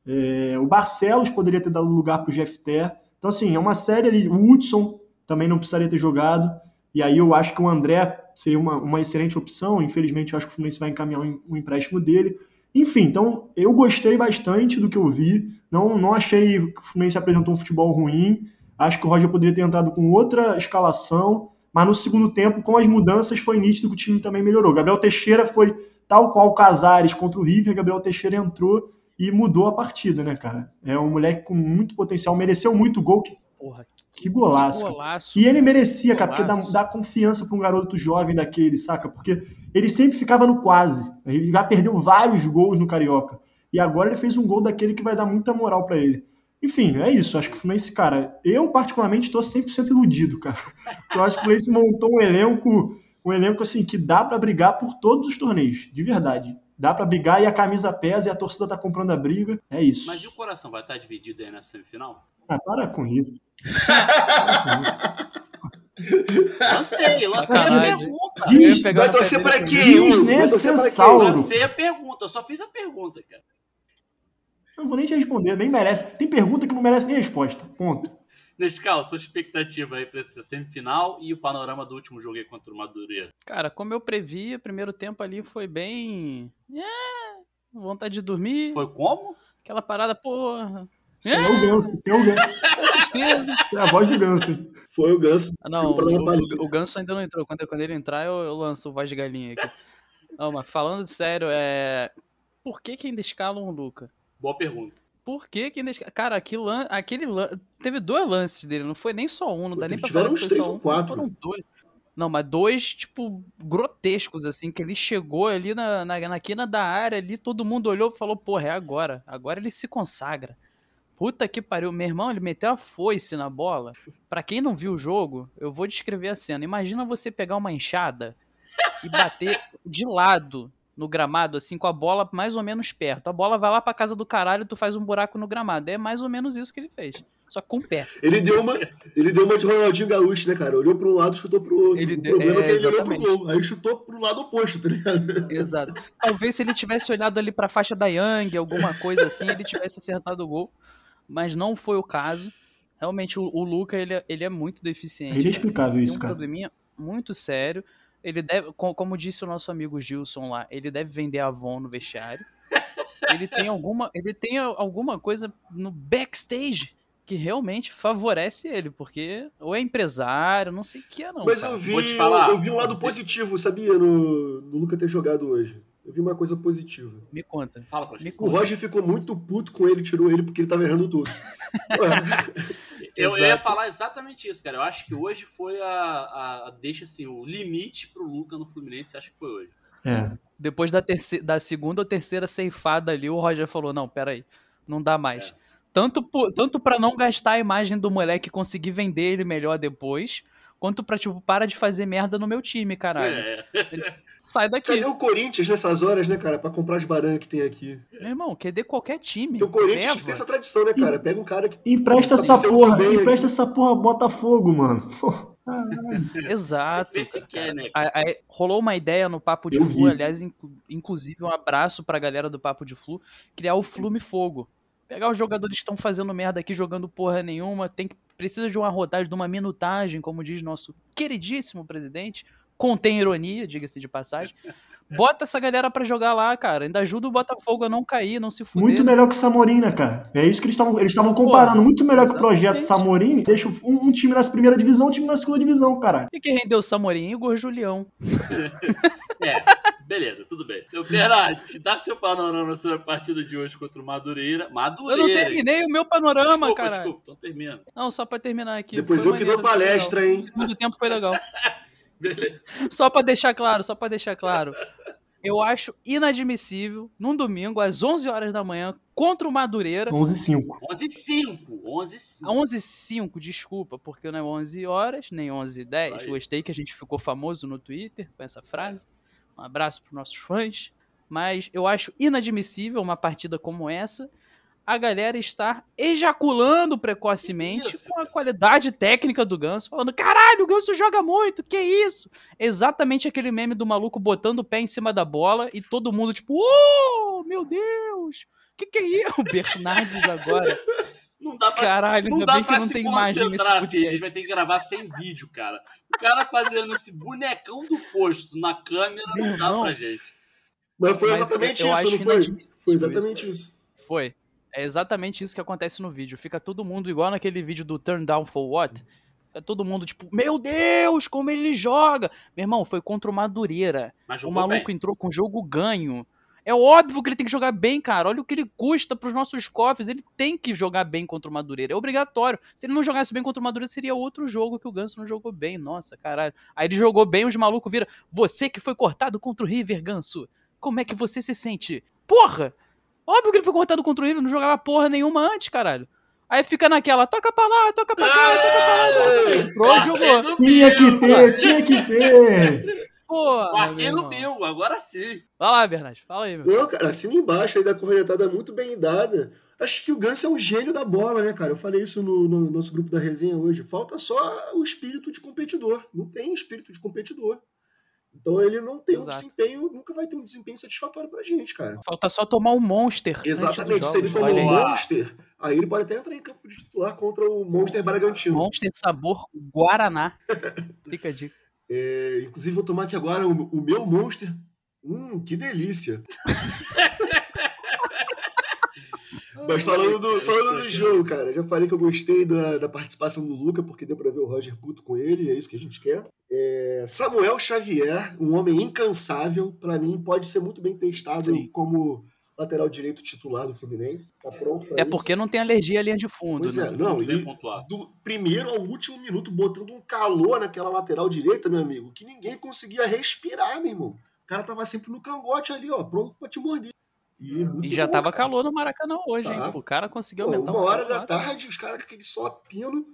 É, o Barcelos poderia ter dado lugar para o Jefté. Então, assim, é uma série ali. O Hudson também não precisaria ter jogado. E aí eu acho que o André seria uma, uma excelente opção. Infelizmente, eu acho que o Fluminense vai encaminhar um, um empréstimo dele. Enfim, então eu gostei bastante do que eu vi. Não, não achei que o Fluminense apresentou um futebol ruim. Acho que o Roger poderia ter entrado com outra escalação. Mas no segundo tempo, com as mudanças, foi nítido que o time também melhorou. Gabriel Teixeira foi tal qual o Casares contra o River. Gabriel Teixeira entrou e mudou a partida, né, cara? É um moleque com muito potencial, mereceu muito gol. Que, Porra, que, que golaço. Golaço. E ele merecia, cara, porque dá, dá confiança para um garoto jovem daquele, saca? Porque ele sempre ficava no quase. Ele já perdeu vários gols no Carioca. E agora ele fez um gol daquele que vai dar muita moral para ele. Enfim, é isso. Acho que o Fluminense, cara, eu particularmente estou 100% iludido, cara. <laughs> Eu acho que o Fluminense montou um elenco, um elenco assim que dá para brigar por todos os torneios, de verdade. Dá para brigar e a camisa pesa e a torcida tá comprando a briga. É isso. Mas e o coração vai estar dividido aí na semifinal? Ah, para com isso. Lancei, <laughs> lancei a pergunta. Diz, vai torcer para quem? Desnecessário. Lancei a pergunta, eu só fiz a pergunta, cara. Não vou nem te responder, nem merece. Tem pergunta que não merece nem resposta. Ponto. Nescau, sua expectativa aí para essa semifinal e o panorama do último jogo aí contra o Madureira? Cara, como eu previ, o primeiro tempo ali foi bem. É, vontade de dormir. Foi como? Aquela parada, porra. Isso é o Ganso, é o Ganso. Com certeza. É a voz do Ganso. Foi o Ganso. Ah, Não, o, na o, o Ganso ainda não entrou. Quando, quando ele entrar, eu, eu lanço o voz de galinha aqui. Não, mas falando sério, é. Por que, que ainda escalam o Luca? Boa pergunta. Por que, que? Cara, aquele, lan... aquele lan... teve dois lances dele, não foi nem só um, não dá nem pra Tiveram falar uns que foi três ou um, quatro. Foram dois. Não, mas dois, tipo, grotescos, assim, que ele chegou ali na, na, na quina da área ali, todo mundo olhou e falou, porra, é agora. Agora ele se consagra. Puta que pariu. Meu irmão, ele meteu a foice na bola. Pra quem não viu o jogo, eu vou descrever a cena. Imagina você pegar uma enxada e bater de lado no gramado, assim, com a bola mais ou menos perto. A bola vai lá pra casa do caralho e tu faz um buraco no gramado. É mais ou menos isso que ele fez. Só que com o pé. Ele deu uma, ele deu uma de Ronaldinho Gaúcho, né, cara? Olhou para um lado, chutou pro outro. Ele o deu- problema é, é, que ele olhou pro gol. Aí chutou pro lado oposto, tá ligado? Exato. Talvez se ele tivesse olhado ali pra faixa da Yang, alguma coisa assim, ele tivesse acertado o gol. Mas não foi o caso. Realmente, o, o Luca, ele, é- ele é muito É deficiente. cara. inexplicável Tem isso, um cara. probleminha muito sério. Ele deve, co- como disse o nosso amigo Gilson lá, ele deve vender Avon no vestiário. Ele tem alguma, ele tem alguma coisa no backstage que realmente favorece ele, porque ou é empresário, não sei o que é não. Mas cara. eu vi, Vou te falar. eu vi um lado positivo, sabia, no, no Luca ter jogado hoje. Eu vi uma coisa positiva. Me conta. Fala pra Me gente. O conta. Roger ficou muito puto com ele, tirou ele porque ele tava errando tudo. <laughs> Ué, Eu ia falar exatamente isso, cara. Eu acho que hoje foi a, a, a- deixa assim, o limite pro Luca no Fluminense, acho que foi hoje. É. Depois da, terce- da segunda ou terceira ceifada ali, o Roger falou: não, peraí, não dá mais. É. Tanto, por- tanto para não gastar a imagem do moleque e conseguir vender ele melhor depois, quanto pra, tipo, para de fazer merda no meu time, caralho. É. Sai daqui. cadê o Corinthians nessas horas, né, cara? Pra comprar as baranhas que tem aqui. Meu irmão, quer de qualquer time. Porque o Corinthians leva. tem essa tradição, né, cara? Pega um cara que. Empresta essa porra, vem empresta essa porra Botafogo, mano. <laughs> Exato. Quer, né? Aí- aí rolou uma ideia no Papo de Eu Flu, vi. aliás, inclu- inclusive um abraço pra galera do Papo de Flu, criar o Flume Fogo. Pegar os jogadores que estão fazendo merda aqui, jogando porra nenhuma, tem que precisa de uma rodagem, de uma minutagem, como diz nosso queridíssimo presidente, contém ironia, diga-se de passagem. Bota essa galera pra jogar lá, cara. Ainda ajuda o Botafogo a não cair, não se fuder. Muito melhor que o Samorim, né, cara? É isso que eles estavam eles estavam comparando. Muito melhor que o projeto. Samorim. Deixa um, um time na primeira divisão, um time na segunda divisão, caralho. E que rendeu o Samorim? Igor Julião. <laughs> É, beleza, tudo bem. Então, Bernardo, dá seu panorama sobre a partida de hoje contra o Madureira. Eu Madureira. não terminei o meu panorama, desculpa, cara. desculpa, então termina. Não, só pra terminar aqui. Depois Foi eu que dou legal. palestra, hein? O segundo tempo foi legal. <laughs> Beleza. <laughs> Só pra deixar claro, só pra deixar claro. Eu acho inadmissível, num domingo, às 11 horas da manhã, contra o Madureira, 11 e 5. 11 5 11 5 a 11 h 05 desculpa, porque não é 11 horas, nem 11 h 10 Aí. Gostei que a gente ficou famoso no Twitter com essa frase. Um abraço pros nossos fãs. Mas eu acho inadmissível uma partida como essa a galera estar ejaculando precocemente Isso, com a qualidade técnica do Ganso, falando: caralho, o Ganso joga muito, que isso? Exatamente aquele meme do maluco botando o pé em cima da bola e todo mundo, tipo, oh, meu Deus, que que é isso? <laughs> O Bernardes agora. Não dá pra Caralho, não ainda dá bem que pra não se tem imagem concentrar, assim, a gente vai ter que gravar sem vídeo, cara. O cara fazendo esse bonecão do posto na câmera não Meu dá pra gente. Mas foi Mas exatamente eu isso, não foi? Foi isso, exatamente isso. Foi. É exatamente isso que acontece no vídeo. Fica todo mundo igual naquele vídeo do Turn Down for What. Fica todo mundo tipo, meu Deus, como ele joga! Meu irmão, foi contra o Madureira. Mas O maluco bem. entrou com jogo ganho. É óbvio que ele tem que jogar bem, cara. Olha o que ele custa pros nossos cofres. Ele tem que jogar bem contra o Madureira. É obrigatório. Se ele não jogasse bem contra o Madureira, seria outro jogo que o Ganso não jogou bem. Nossa, caralho. Aí ele jogou bem, os malucos viram. Você que foi cortado contra o River, Ganso. Como é que você se sente? Porra! Óbvio que ele foi cortado contra o River, não jogava porra nenhuma antes, caralho. Aí fica naquela, toca pra lá, toca pra cá, toca pra lá. toca pra lá. Entrou jogou. Tinha que ter, tinha que ter. Porra, Marquei meu no. Bill, agora sim. Vai lá, Bernardo. Fala aí, meu. Não, cara, assina embaixo aí da cornetada muito bem dada. Acho que o Ganso é um gênio da bola, né, cara? Eu falei isso no, no nosso grupo da resenha hoje. Falta só o espírito de competidor. Não tem espírito de competidor. Então ele não tem um Exato. desempenho, nunca vai ter um desempenho satisfatório pra gente, cara. Falta só tomar um Monster. dos Exatamente. Se ele tomar um. Monster, aí ele pode até entrar em campo de titular contra o Monster Bragantino. Monster sabor Guaraná. <laughs> Fica a dica. É, inclusive, vou tomar aqui agora o, o meu Monster. Hum, que delícia. <laughs> Mas falando do, falando do jogo, cara, já falei que eu gostei da, da participação do Luca, porque deu pra ver o Roger puto com ele, e é isso que a gente quer. É, Samuel Xavier, um homem incansável, pra mim pode ser muito bem testado Sim. como lateral direito titular do Fluminense. Tá pronto pra É isso. porque não tem alergia à linha de fundo, Pois né? é, não, e do primeiro ao último minuto botando um calor naquela lateral direita, meu amigo, que ninguém conseguia respirar, meu irmão. O cara tava sempre no cangote ali, ó, pronto pra te morder. E, muito E já bom, tava cara. calor no Maracanã hoje, hein? Tá. Tipo, o cara conseguiu Pô, aumentar uma o hora da tarde, os caras com aquele só pino,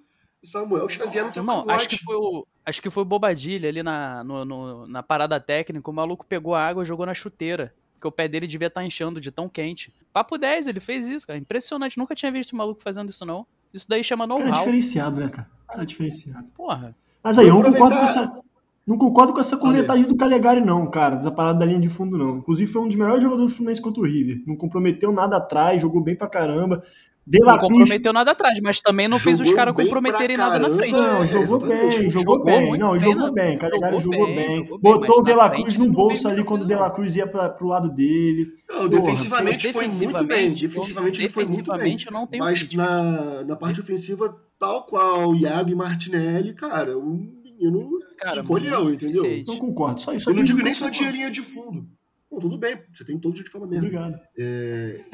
e Samuel Xavier não tem Irmão, cangote. acho que foi o. Acho que foi o Bobadilha ali na, no- no- na parada técnica. O maluco pegou a água e jogou na chuteira. Porque o pé dele devia estar inchando de tão quente. Papo 10, ele fez isso, cara. Impressionante. Nunca tinha visto um maluco fazendo isso, não. Isso daí chama Cara, é know-how. diferenciado, né, cara? Cara, é diferenciado. Porra. Mas aí, eu concordo com. Não concordo com essa cornetagem do Calegari, não, cara. Dessa parada da linha de fundo, não. Inclusive, foi um dos melhores jogadores do Fluminense contra o River. Não comprometeu nada atrás, jogou bem pra caramba. De La Não Cruz. comprometeu nada atrás, mas também não fez os caras comprometerem nada na frente. Não, jogou bem, jogou, Jogou bem. muito Não, bem, jogou não. bem. Calegari Jogou jogou bem, bem. jogou Botou o De La Cruz no bolso ali quando o De La. Cruz ia pra, pro lado dele. Não, defensivamente foi muito bem. Defensivamente, ele foi muito bem. defensivamente eu não tenho Mas na, na parte ofensiva, tal qual Iago e Martinelli, cara, o menino Cara, se encolheu, muito entendeu? deficiente. Não concordo. Só isso. Eu não digo não nem só concordo. de linha de fundo. Bom, tudo bem, você tem todo jeito de falar merda. Obrigado. É,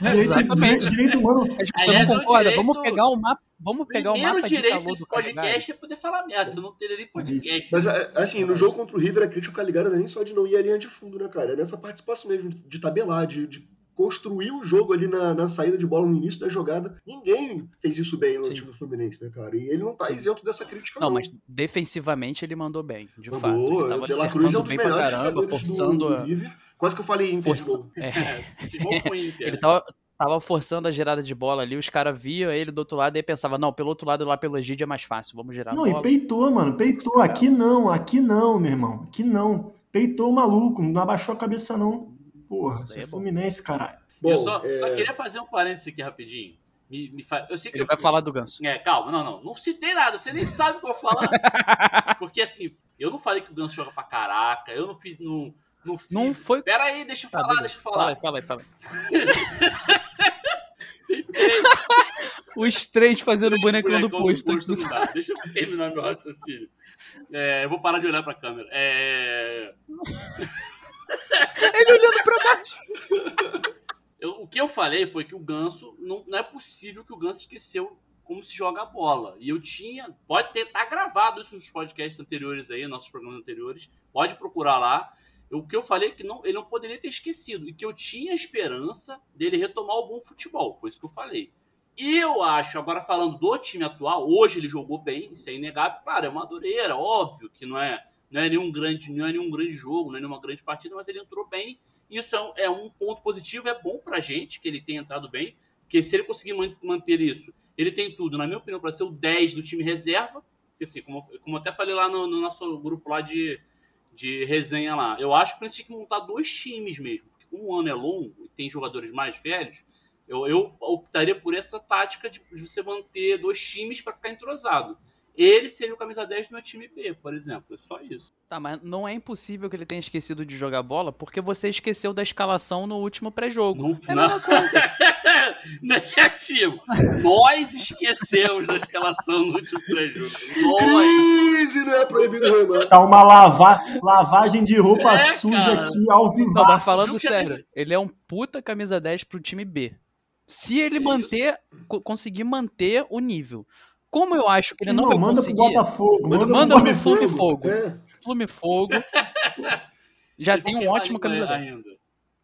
Direito, Exatamente. direito, direito humano. Você Aliás, não é o concorda? direito- Vamos pegar o mapa, vamos pegar o Primeiro mapa de direito calor desse do podcast é poder falar merda. Você não teria nem podcast. mas é, assim, no jogo contra o River, a crítica Caligari não é nem só de não ir à linha de fundo, né, cara? É nessa participação mesmo, de tabelar, de, de construir o jogo ali na, na saída de bola no início da jogada. Ninguém fez isso bem no Sim. time do Fluminense, né, cara? E ele não tá Sim. isento dessa crítica, Não, não. mas defensivamente ele mandou bem, de fato. Mandou, Ele tava o De La Cruz é um dos melhores caramba, do, forçando do a... River. Quase que eu falei Inter de Força... novo. É, Inter. ele tava, tava forçando a girada de bola ali, os caras viam ele do outro lado e pensava, não, pelo outro lado lá pelo Egídio é mais fácil, vamos girar a Não, e bola. peitou, mano. Peitou. Aqui não, aqui não, meu irmão. Aqui não. Peitou o maluco. Não abaixou a cabeça, não. Porra, Isso é é. Fluminense, caralho. eu Bom, só, é, só queria fazer um parênteses aqui rapidinho. Me, me fa... Eu sei que Ele eu vai falar do Ganso. É, calma, não, não. Não citei nada, você nem sabe o que eu vou falar. <laughs> Porque assim, eu não falei que o Ganso joga pra caraca, eu não fiz. Não, não, fiz... Não foi... Pera aí, deixa eu Tá, falar, deixa eu Fala falar. aí, fala aí, fala aí. <laughs> Os três fazendo o bonecão do posto. não dá. Deixa eu terminar meu raciocínio. É, eu vou parar de olhar pra câmera. É... <laughs> Ele olhando pra baixo. Eu- o que eu falei foi que o Ganso. Não, não é possível que o Ganso esqueceu como se joga a bola. E eu tinha. Pode ter tá gravado isso nos podcasts anteriores aí, nossos programas anteriores. Pode procurar lá. O que eu falei é que não, ele não poderia ter esquecido. E que eu tinha esperança dele retomar o bom futebol. Foi isso que eu falei. E eu acho, agora falando do time atual, hoje ele jogou bem, isso é inegável. Claro, é uma dureira, óbvio que não é, não é nenhum grande, não é nenhum grande jogo, não é nenhuma grande partida, mas ele entrou bem. Isso é um, é um ponto positivo, é bom pra gente que ele tenha entrado bem, porque se ele conseguir man- manter isso, ele tem tudo, na minha opinião, para ser o 10 do time reserva. Porque, assim, como, como até falei lá no, no nosso grupo lá de, de resenha lá, eu acho que a gente tinha que montar dois times mesmo, porque como o ano é longo e tem jogadores mais velhos, eu, eu optaria por essa tática de, de você manter dois times para ficar entrosado. Ele seria o camisa 10 do meu time B, por exemplo. É só isso. Tá, mas não é impossível que ele tenha esquecido de jogar bola, porque você esqueceu da escalação no último pré-jogo. No É <laughs> coisa. <laughs> Negativo. Nós esquecemos da escalação no último pré-jogo. Crise, não é proibido remar. Tá uma lava... lavagem de roupa É, suja cara. aqui ao Não, vivaço. mas falando sério, ele é um puta camisa 10 pro time B. Se ele manter, co- conseguir manter o nível. Como eu acho que ele não Irmão, vai manda conseguir, pro Botafogo. Manda, Manda pro. Flume Fogo. É. Flume Fogo, já Vocês vão tem um queimar a ótimo língua camisa 10. ainda.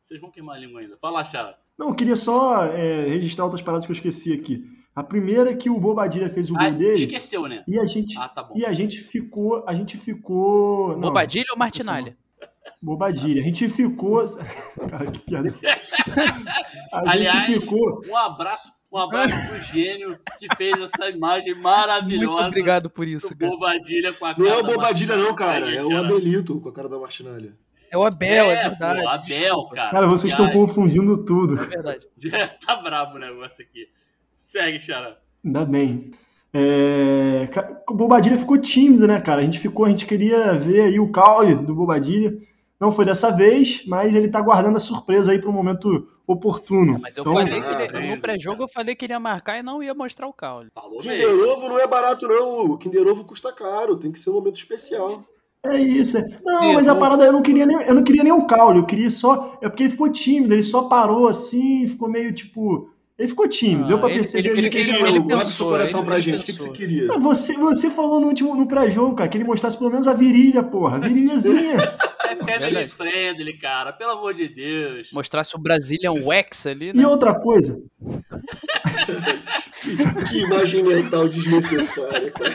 Vocês vão queimar a língua ainda. Fala, Chara. Não, eu queria só é, registrar outras paradas que eu esqueci aqui. A primeira é que o Bobadilha fez o Ah, gol dele esqueceu, né? e a gente Ah, tá bom. e a gente ficou, a gente ficou, não, Bobadilha ou Martinalha? Bobadilha. A gente ficou, <laughs> cara, que piada. <laughs> A Aliás, gente ficou, um abraço, um abraço pro gênio que fez essa imagem maravilhosa. Muito obrigado por isso, cara. Bobadilha com a cara Não é o Bobadilha, não, cara. É o Abelito com a cara da Martinalha. É o Abel, é, É, verdade. pô, Abel, desculpa. cara. cara, vocês estão confundindo tudo. É verdade. <laughs> tá brabo o negócio aqui. Segue, Xara. Ainda bem. É, o Bobadilha ficou tímido, né, cara? A gente ficou, a gente queria ver aí o caule do Bobadilha, Não foi dessa vez, mas ele tá guardando a surpresa aí para um momento oportuno. Mas eu Então, falei que Ah, ele- é. no pré-jogo eu falei que ele ia marcar e não ia mostrar o caule. Falou Kinder mesmo. Ovo não é barato, não, Hugo. Kinder Ovo custa caro, tem que ser um momento especial. É isso. é. Não, mas a parada eu não queria nem, eu não queria nem o caule, eu queria só. É porque ele ficou tímido, ele só parou assim, ficou meio tipo. Ele ficou tímido, Ah, deu pra ele- perceber. O que você ele- que- queria, ele? Abre pensou, seu coração ele- pra ele gente. O que, que você queria? Ah, Você, você falou no último no pré-jogo, cara, que ele mostrasse pelo menos a virilha, porra. A virilhazinha. <laughs> É family Verdade. friendly, cara. Pelo amor de Deus. Mostrasse o Brazilian Wax ali, e né? outra coisa, Que, <laughs> que imagem mental desnecessária, cara.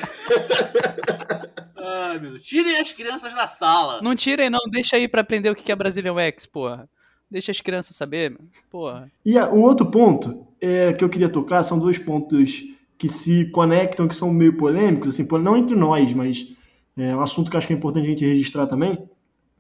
Ai, meu Deus. Tirem as crianças da sala. Não tirem não, deixa aí pra aprender o que é Brazilian Wax, porra. Deixa as crianças saber, porra. E a- o outro ponto é, que eu queria tocar são dois pontos que se conectam, que são meio polêmicos, assim, não entre nós, mas é um assunto que eu acho que é importante a gente registrar também,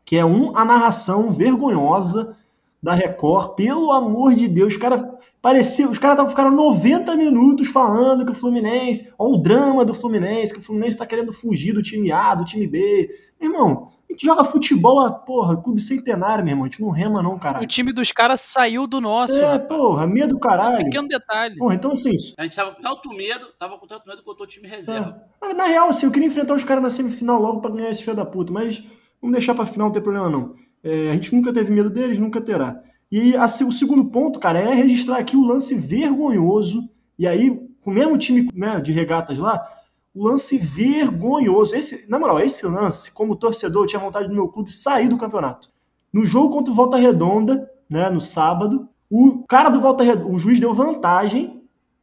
que é um, a narração vergonhosa da Record, pelo amor de Deus, os caras parecia, os caras ficaram 90 minutos falando que o Fluminense, ó o drama do Fluminense, que o Fluminense tá querendo fugir do time A, do time B. Irmão, a gente joga futebol, a porra, clube centenário, meu irmão, a gente não rema não, O caralho. time dos caras saiu do nosso. É, rapaz. porra, medo do caralho. Pequeno detalhe. Porra, então assim, isso. A gente tava com tanto medo, tava com tanto medo que botou o time reserva. É. Na real, assim, eu queria enfrentar os caras na semifinal logo pra ganhar esse filho da puta, mas vamos deixar pra final, não tem problema não. É, a gente nunca teve medo deles, nunca terá. E o segundo ponto, cara, é registrar aqui o lance vergonhoso, e aí, com o mesmo time né, de regatas lá, o lance vergonhoso. Esse, na moral, esse lance, como torcedor, eu tinha vontade do meu clube sair do campeonato. No jogo contra o Volta Redonda, né, no sábado, o cara do Volta Redonda, o juiz deu vantagem.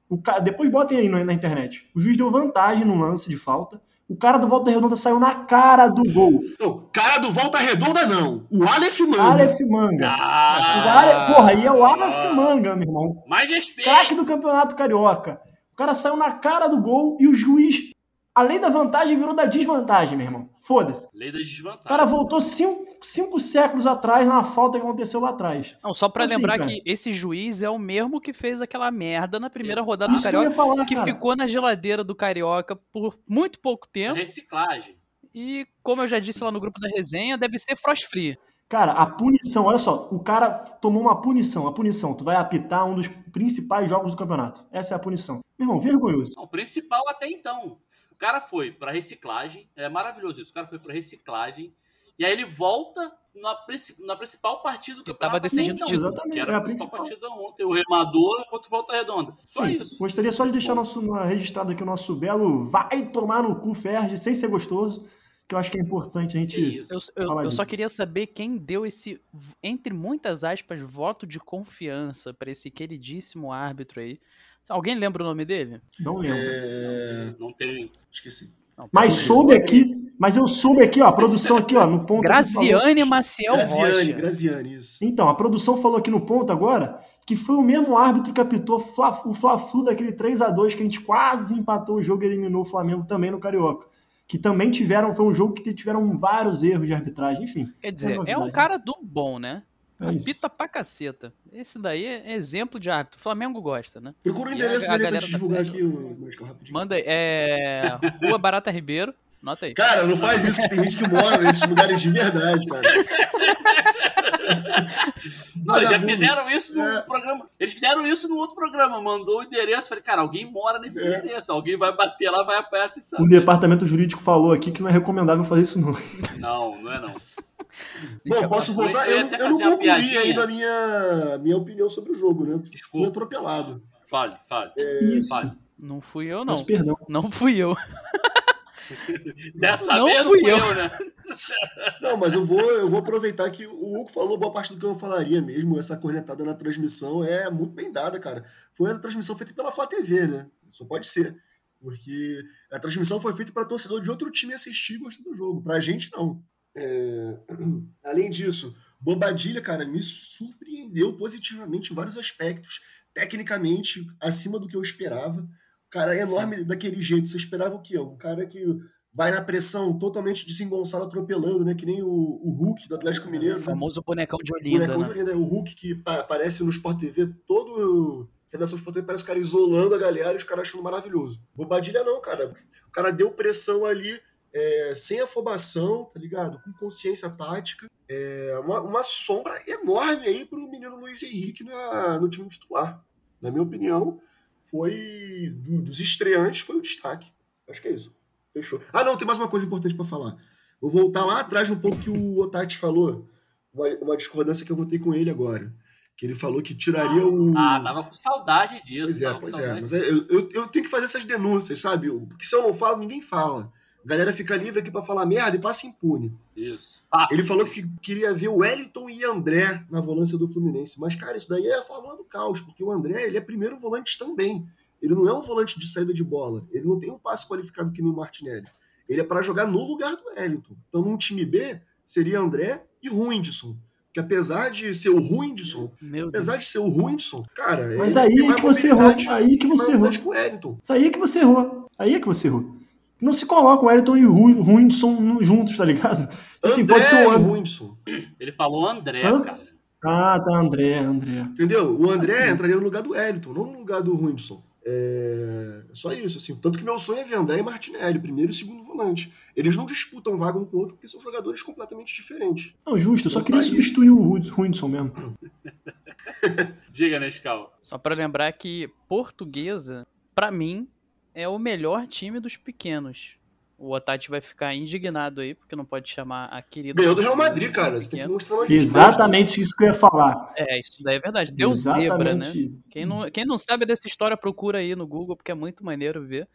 O ca... Depois botem aí na internet. O juiz deu vantagem no lance de falta. O cara do Volta Redonda saiu na cara do gol. Não, cara do Volta Redonda, não. O Aleph Manga. Aleph Manga. O Ah, Ale- Porra, aí é o Aleph Manga, meu irmão. mais respeito. Craque do Campeonato Carioca. O cara saiu na cara do gol e o juiz, além da vantagem, virou da desvantagem, meu irmão. Foda-se. Lei das O desvantagens. cara voltou cinco, cinco séculos atrás na falta que aconteceu lá atrás. Não, só pra Assim, lembrar cara. que esse juiz é o mesmo que fez aquela merda na primeira Exato. rodada do Carioca, falar, que cara. ficou na geladeira do Carioca por muito pouco tempo. Reciclagem. E, como eu já disse lá no grupo da resenha, deve ser frost free. Cara, a punição, olha só, o cara tomou uma punição. A punição, tu vai apitar um dos principais jogos do campeonato. Essa é a punição. Meu irmão, vergonhoso. Não, o principal até então. O cara foi pra reciclagem. É maravilhoso isso. O cara foi pra reciclagem. E aí ele volta na, na principal partida do Que campeonato. tava decidindo até o então. Exatamente, Que era é a a principal, principal. partida ontem. O remador contra o Volta Redonda. Só Sim, isso. Gostaria só de deixar nosso, registrado aqui o nosso belo vai tomar no cu Ferdi, sem ser gostoso, que eu acho que é importante a gente. isso. Eu, eu- eu só queria saber quem deu esse, entre muitas aspas, voto de confiança pra esse queridíssimo árbitro aí. Alguém lembra o nome dele? Não lembro. É... Não tem. Esqueci. Não, Mas soube aqui, mas eu soube aqui, ó, a produção aqui, ó, no ponto. aqui falou- Graziane Maciel Graziane, Rocha. Graziane, isso. Então, a produção falou aqui no ponto agora que foi o mesmo árbitro que apitou o Fla-Flu daquele 3 a 2 que a gente quase empatou o jogo e eliminou o Flamengo também no Carioca. Que também tiveram, foi um jogo que tiveram vários erros de arbitragem, enfim. Quer dizer, é novidade. um cara do bom, né? É isso. Apita pra caceta. Esse daí é exemplo de árbitro. O Flamengo gosta, né? Procura o endereço dele pra galera te da divulgar Fred? aqui, o Mascar, rapidinho. Manda aí. É. Rua Barata Ribeiro. Nota aí. Cara, não faz isso, que tem gente que mora nesses lugares de verdade, cara. <laughs> Não, eles já fizeram isso no É. programa. Eles fizeram isso no outro programa. Mandou o endereço. Falei, cara, alguém mora nesse É. endereço. Alguém vai bater lá, vai apanhar essa O sabe. departamento jurídico falou aqui que não é recomendável fazer isso, não. Não, não é não. Bom, posso eu ia- voltar? eu Eu, eu não concluí piadinha. ainda a minha, minha opinião sobre o jogo, né? Fui Desculpa. atropelado. Fale, fale. Isso. Fale. Não fui eu, não. perdão. Não fui eu. <laughs> Dessa Não vez fui fui eu. eu, né? <laughs> Não, mas eu vou, eu vou aproveitar que o Hugo falou boa parte do que eu falaria mesmo. Essa cornetada na transmissão é muito bem dada, cara. Foi uma transmissão feita pela Flá TV, né? Só pode ser. Porque a transmissão foi feita para torcedor de outro time assistir e gostar do jogo. Pra gente, não. É, <clears throat> Além disso, Bobadilha, cara, me surpreendeu positivamente em vários aspectos. Tecnicamente, acima do que eu esperava. O cara é enorme daquele jeito. Você esperava o quê? Um cara que vai na pressão totalmente desengonçado, atropelando, né? Que nem o, o Hulk do Atlético Mineiro. O né? famoso bonecão de Olinda, Bonecão né? de Olinda, é o Hulk que pa- aparece no Sport TV todo. Redação Sport TV parece o cara isolando a galera e os caras achando maravilhoso. Bobadilha não, cara. O cara deu pressão ali, é, sem afobação, tá ligado? Com consciência tática. É, uma, uma sombra enorme aí pro menino Luiz Henrique na, no time titular. Na minha opinião, foi do, dos estreantes foi o destaque. Acho que é isso. Fechou. Ah, não, tem mais uma coisa importante para falar. Vou voltar lá atrás no ponto que o Otati falou. Uma, uma discordância que eu votei com ele agora. Que ele falou que tiraria o. Ah, tava com saudade disso. Pois é, pois é. Mas é, eu, eu, eu tenho que fazer essas denúncias, sabe? Porque se eu não falo, ninguém fala. A galera fica livre aqui pra falar merda e passa impune. Isso. Passa. Ele falou que queria ver o Wellington e André na volância do Fluminense. Mas, cara, isso daí é a fórmula do caos, porque o André ele é primeiro volante também. Ele não é um volante de saída de bola. Ele não tem um passe qualificado que nem o Martinelli. Ele é para jogar no lugar do Wellington. Então, num time B, seria André e Ruindson. Que apesar de ser o Ruindson, apesar de ser o Ruindson, cara. Mas ele aí é que você errou. Aí que você errou. Isso aí é que você errou. Aí é que você errou. Não se coloca o Wellington e o Ru- Ruindson no- juntos, tá ligado? Assim, André pode ser o André. Ruindson. Ele falou André, Hã? cara. Ah, tá, André, André. Entendeu? O André entraria no lugar do Wellington, não no lugar do Ruindson. É só isso, assim. Tanto que meu sonho é ver André e Martinelli, primeiro e segundo volante. Eles não disputam vaga um com o outro porque são jogadores completamente diferentes. Não, justo, eu só Não queria tá substituir o Ru- Ruindson mesmo. <laughs> Diga, Nescau. Só pra lembrar que Portuguesa, pra mim, é o melhor time dos pequenos. O Otati vai ficar indignado aí, porque não pode chamar a querida. Ganhou do Real Madrid, cara. Você tem que mostrar mais Exatamente isso que eu ia falar. É, isso daí é verdade. Deu zebra, né? Exatamente isso. Quem não, quem não sabe dessa história, procura aí no Google, porque é muito maneiro ver.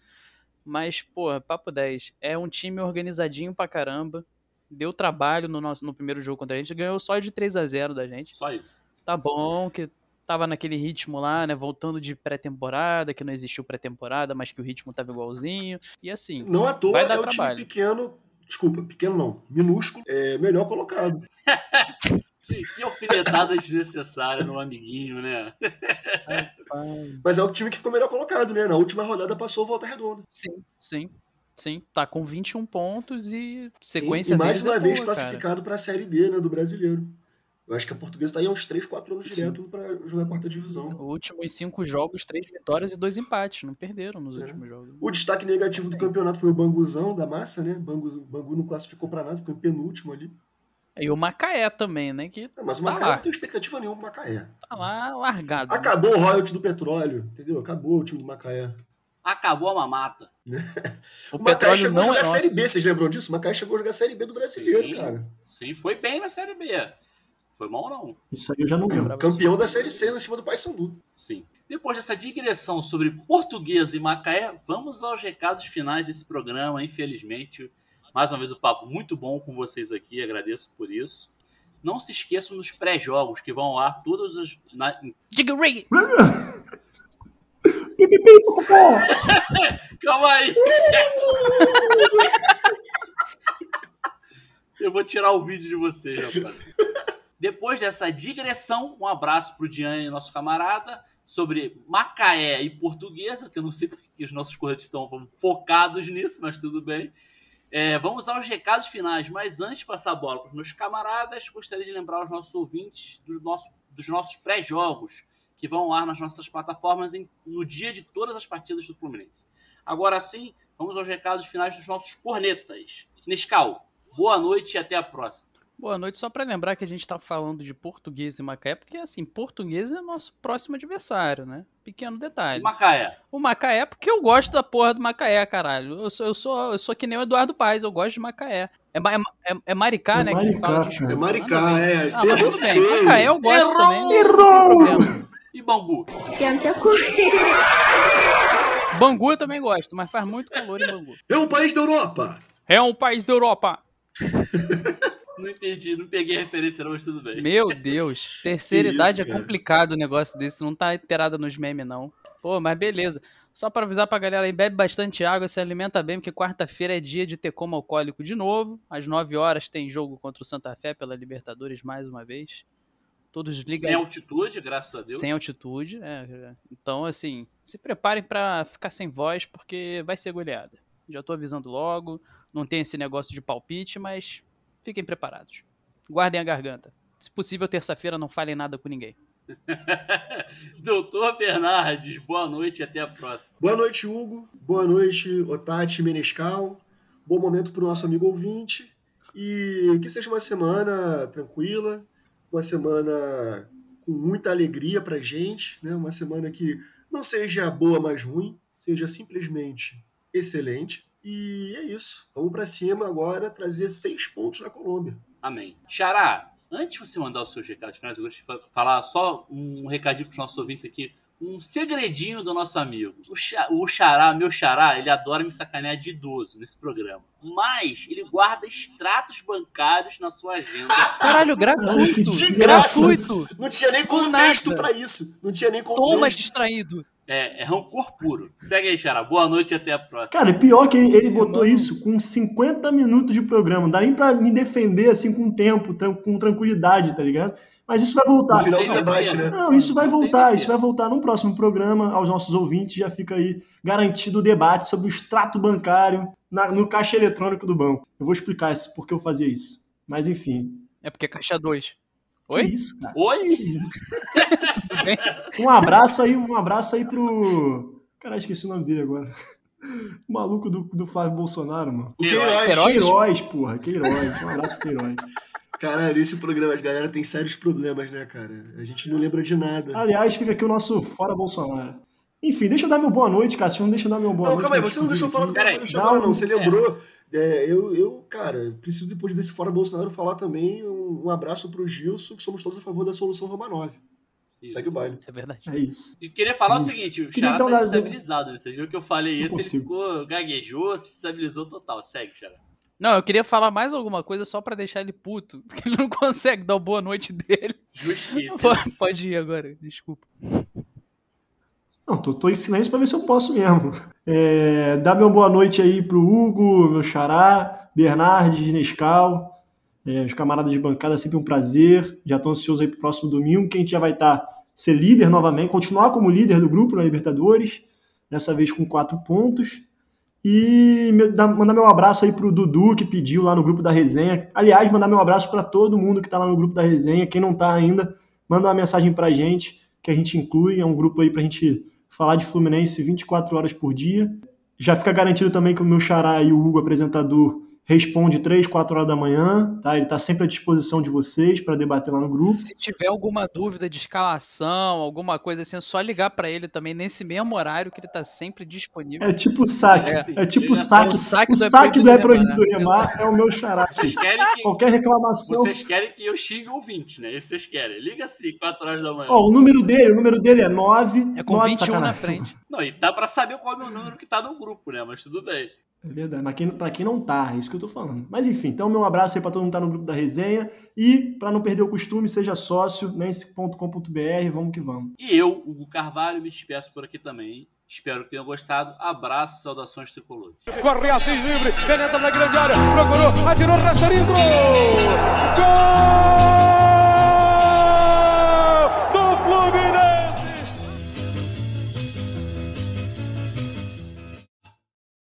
Mas, pô, papo 10. É um time organizadinho pra caramba. Deu trabalho no, nosso, no primeiro jogo contra a gente. Ganhou só de 3 a 0 da gente. Só isso. Tá bom, que tava naquele ritmo lá, né? Voltando de pré-temporada, que não existiu pré-temporada, mas que o ritmo tava igualzinho. E assim, Não à toa Vai dar é o trabalho. time pequeno. Desculpa, pequeno não. Minúsculo. É melhor colocado. <laughs> Que, alfinetada desnecessária no amiguinho, né? Mas é o time que ficou melhor colocado, né? Na última rodada passou Volta Redonda. sim, sim, sim. Tá com 21 pontos e Sim, sequência e mais deles uma é vez boa, classificado para a Série D, né? Do brasileiro. Eu acho que a portuguesa tá aí há uns 3, 4 anos Sim. direto para jogar a quarta divisão. Os últimos cinco jogos, três vitórias e dois empates. Não perderam nos É. últimos jogos. O destaque negativo do campeonato foi o Banguzão da massa, né? Bangu, Bangu não classificou para nada, ficou em penúltimo ali. E o Macaé também, né? Que É, Mas o Tá Macaé lá. não tem expectativa nenhuma pro Macaé. tá lá largado. né? Acabou o royalty do petróleo, entendeu? Acabou o time do Macaé. Acabou a mamata. <laughs> O O Macaé petróleo chegou a jogar é a nosso. Série B, vocês lembram disso? O Macaé chegou a jogar a Série B do brasileiro, Sim. cara. Sim, foi bem na Série B. Foi mal não. Isso aí eu já não lembro. Campeão da Série C em cima do Paysandu. Sim. Depois dessa digressão sobre português e Macaé, vamos aos recados finais desse programa. Infelizmente, mais uma vez o papo muito bom com vocês aqui, agradeço por isso. Não se esqueçam dos pré-jogos que vão ar todos os. Na. <laughs> <laughs> Calma aí! <laughs> Eu vou tirar o vídeo de vocês, rapaz. Depois dessa digressão, um abraço pro Diane, nosso camarada, sobre Macaé e Portuguesa, que eu não sei porque os nossos corretos estão focados nisso, mas tudo bem. É, vamos aos recados finais, mas antes de passar a bola para os meus camaradas, gostaria de lembrar os nossos ouvintes do nosso- dos nossos pré-jogos, que vão ao ar nas nossas plataformas em- no dia de todas as partidas do Fluminense. Agora sim, vamos aos recados finais dos nossos cornetas. Nescau, boa noite e até a próxima. Boa noite, só pra lembrar que a gente tá falando de português e Macaé, porque assim, português é nosso próximo adversário, né? Pequeno detalhe. Macaé, O Macaé, é porque eu gosto da porra do Macaé, caralho. Eu sou, eu sou, eu sou que nem o Eduardo Paes, eu gosto de Macaé. É, é, é- é Maricá, É né? que ele Maricá, fala, cara. desculpa, É Maricá, nada a ver. é. Ah, mas errou tudo bem. Macaé eu gosto Errou! também. Errou! e Bangu. Bangu eu também gosto, mas faz muito calor em Bangu. É um país da Europa. É um país da Europa. <laughs> Não entendi, não peguei a referência, não, mas tudo bem. Meu Deus, <laughs> terceira isso, idade é cara. complicado o negócio desse, não tá inteirada nos memes, não. Pô, mas beleza. Só pra avisar pra galera aí, bebe bastante água, se alimenta bem, porque quarta-feira é dia de ter como alcoólico de novo. Às 9 horas tem jogo contra o Santa Fé pela Libertadores mais uma vez. Todos Sem ligados. altitude, graças a Deus. Sem altitude, é, é. Então, assim, se preparem pra ficar sem voz, porque vai ser goleada. Já tô avisando logo. Não tem esse negócio de palpite, mas fiquem preparados. Guardem a garganta. Se possível, terça-feira não falem nada com ninguém. <laughs> Doutor Bernardes, boa noite e até a próxima. Boa noite, Hugo. Boa noite, Otati Menescal. bom momento para o nosso amigo ouvinte e que seja uma semana tranquila, uma semana com muita alegria para gente, né? uma semana que não seja boa, mas ruim, seja simplesmente excelente. E é isso. Vamos para cima agora trazer seis pontos da Colômbia. Amém. Xará, antes de você mandar os seus recados finais, eu gostaria de falar só um recadinho para os nossos ouvintes aqui um segredinho do nosso amigo. O, o Xará, meu Xará, ele adora me sacanear de idoso nesse programa. Mas ele guarda extratos bancários na sua agenda. <laughs> Caralho, gratuito! De gratuito! Não tinha nem contexto para isso. Não tinha nem contexto. Toma distraído. É, é rancor puro. Segue aí, Xará. Boa noite e até a próxima. Cara, pior que ele, ele botou isso com 50 minutos de programa. Não dá nem pra me defender assim com tempo, com tranquilidade, tá ligado? Mas isso vai voltar. No final do debate, né? Não, isso vai voltar. Isso vai voltar no próximo programa. Aos nossos ouvintes já fica aí garantido o debate sobre o extrato bancário na, no caixa eletrônico do banco. Eu vou explicar isso, porque eu fazia isso. Mas enfim. É porque é caixa 2. Oi? Que isso, cara? Oi? Isso. <laughs> Tudo bem? Um abraço aí, um abraço aí pro. Cara, esqueci o nome dele agora. O maluco do, do Flávio Bolsonaro, mano. Queiroz. Queiroz, Queiroz porra. Queiroz. Um abraço pro Queiroz. Cara, esse programa, as galera tem sérios problemas, né, cara? A gente não lembra de nada. Aliás, fica aqui o nosso Fora Bolsonaro. Enfim, deixa eu dar meu boa noite, Cássio. Não deixa eu dar meu boa não, noite. Não, calma aí, você não deixou falar do agora, não. Você lembrou. É, eu, eu, cara, preciso depois desse Fora Bolsonaro falar também um, um abraço pro Gilson, que somos todos a favor da solução Romanov. Isso. Segue o baile. É verdade. É isso. E queria falar é o seguinte, o Xará então, tá desestabilizado. Né? Você viu que eu falei isso, ele ficou, gaguejou, se estabilizou total. Segue, Xará. Não, eu queria falar mais alguma coisa só para deixar ele puto, <laughs> porque ele não consegue dar o boa noite dele. Justiça. Pode ir agora, desculpa. Não, tô, tô em silêncio pra ver se eu posso mesmo. <laughs> É, dá meu boa noite aí pro Hugo, meu xará, Bernardes, Nescau, é, os camaradas de bancada, sempre um prazer. Já tô ansioso aí pro próximo domingo, que a gente já vai estar tá, ser líder novamente, continuar como líder do grupo na Libertadores, dessa vez com quatro pontos. E mandar meu abraço aí pro Dudu, que pediu lá no grupo da resenha. Aliás, mandar meu abraço para todo mundo que tá lá no grupo da resenha. Quem não tá ainda, manda uma mensagem pra gente, que a gente inclui. É um grupo aí pra gente falar de Fluminense 24 horas por dia. Já fica garantido também que o meu xará e o Hugo, apresentador, responde 3, 4 horas da manhã, tá? Ele está sempre à disposição de vocês para debater lá no grupo. Se tiver alguma dúvida de escalação, alguma coisa assim, é só ligar para ele também nesse mesmo horário que ele está sempre disponível. É tipo o saque, é, é tipo o saque, o saque, o saque do É Proibido Remar, remar é o meu xará. Vocês querem que, Qualquer reclamação. Vocês querem que eu xingue o ouvinte, né? Isso vocês querem. Liga assim, 4 horas da manhã. Ó, o número dele, o número dele é 9. É com 9, 21 sacanagem. na frente. Não, e dá para saber qual é o meu número que tá no grupo, né? Mas tudo bem. É verdade, mas quem, pra quem não tá, é isso que eu tô falando. Mas enfim, então meu abraço aí pra todo mundo que tá no grupo da resenha. E para não perder o costume, seja sócio, nesse.com.br, vamos que vamos. E eu, Hugo Carvalho, me despeço por aqui também. Espero que tenham gostado. Abraço, saudações tricolores. Corre Assis livre, penetra na grande área, procurou, atirou, rastreando. Gol!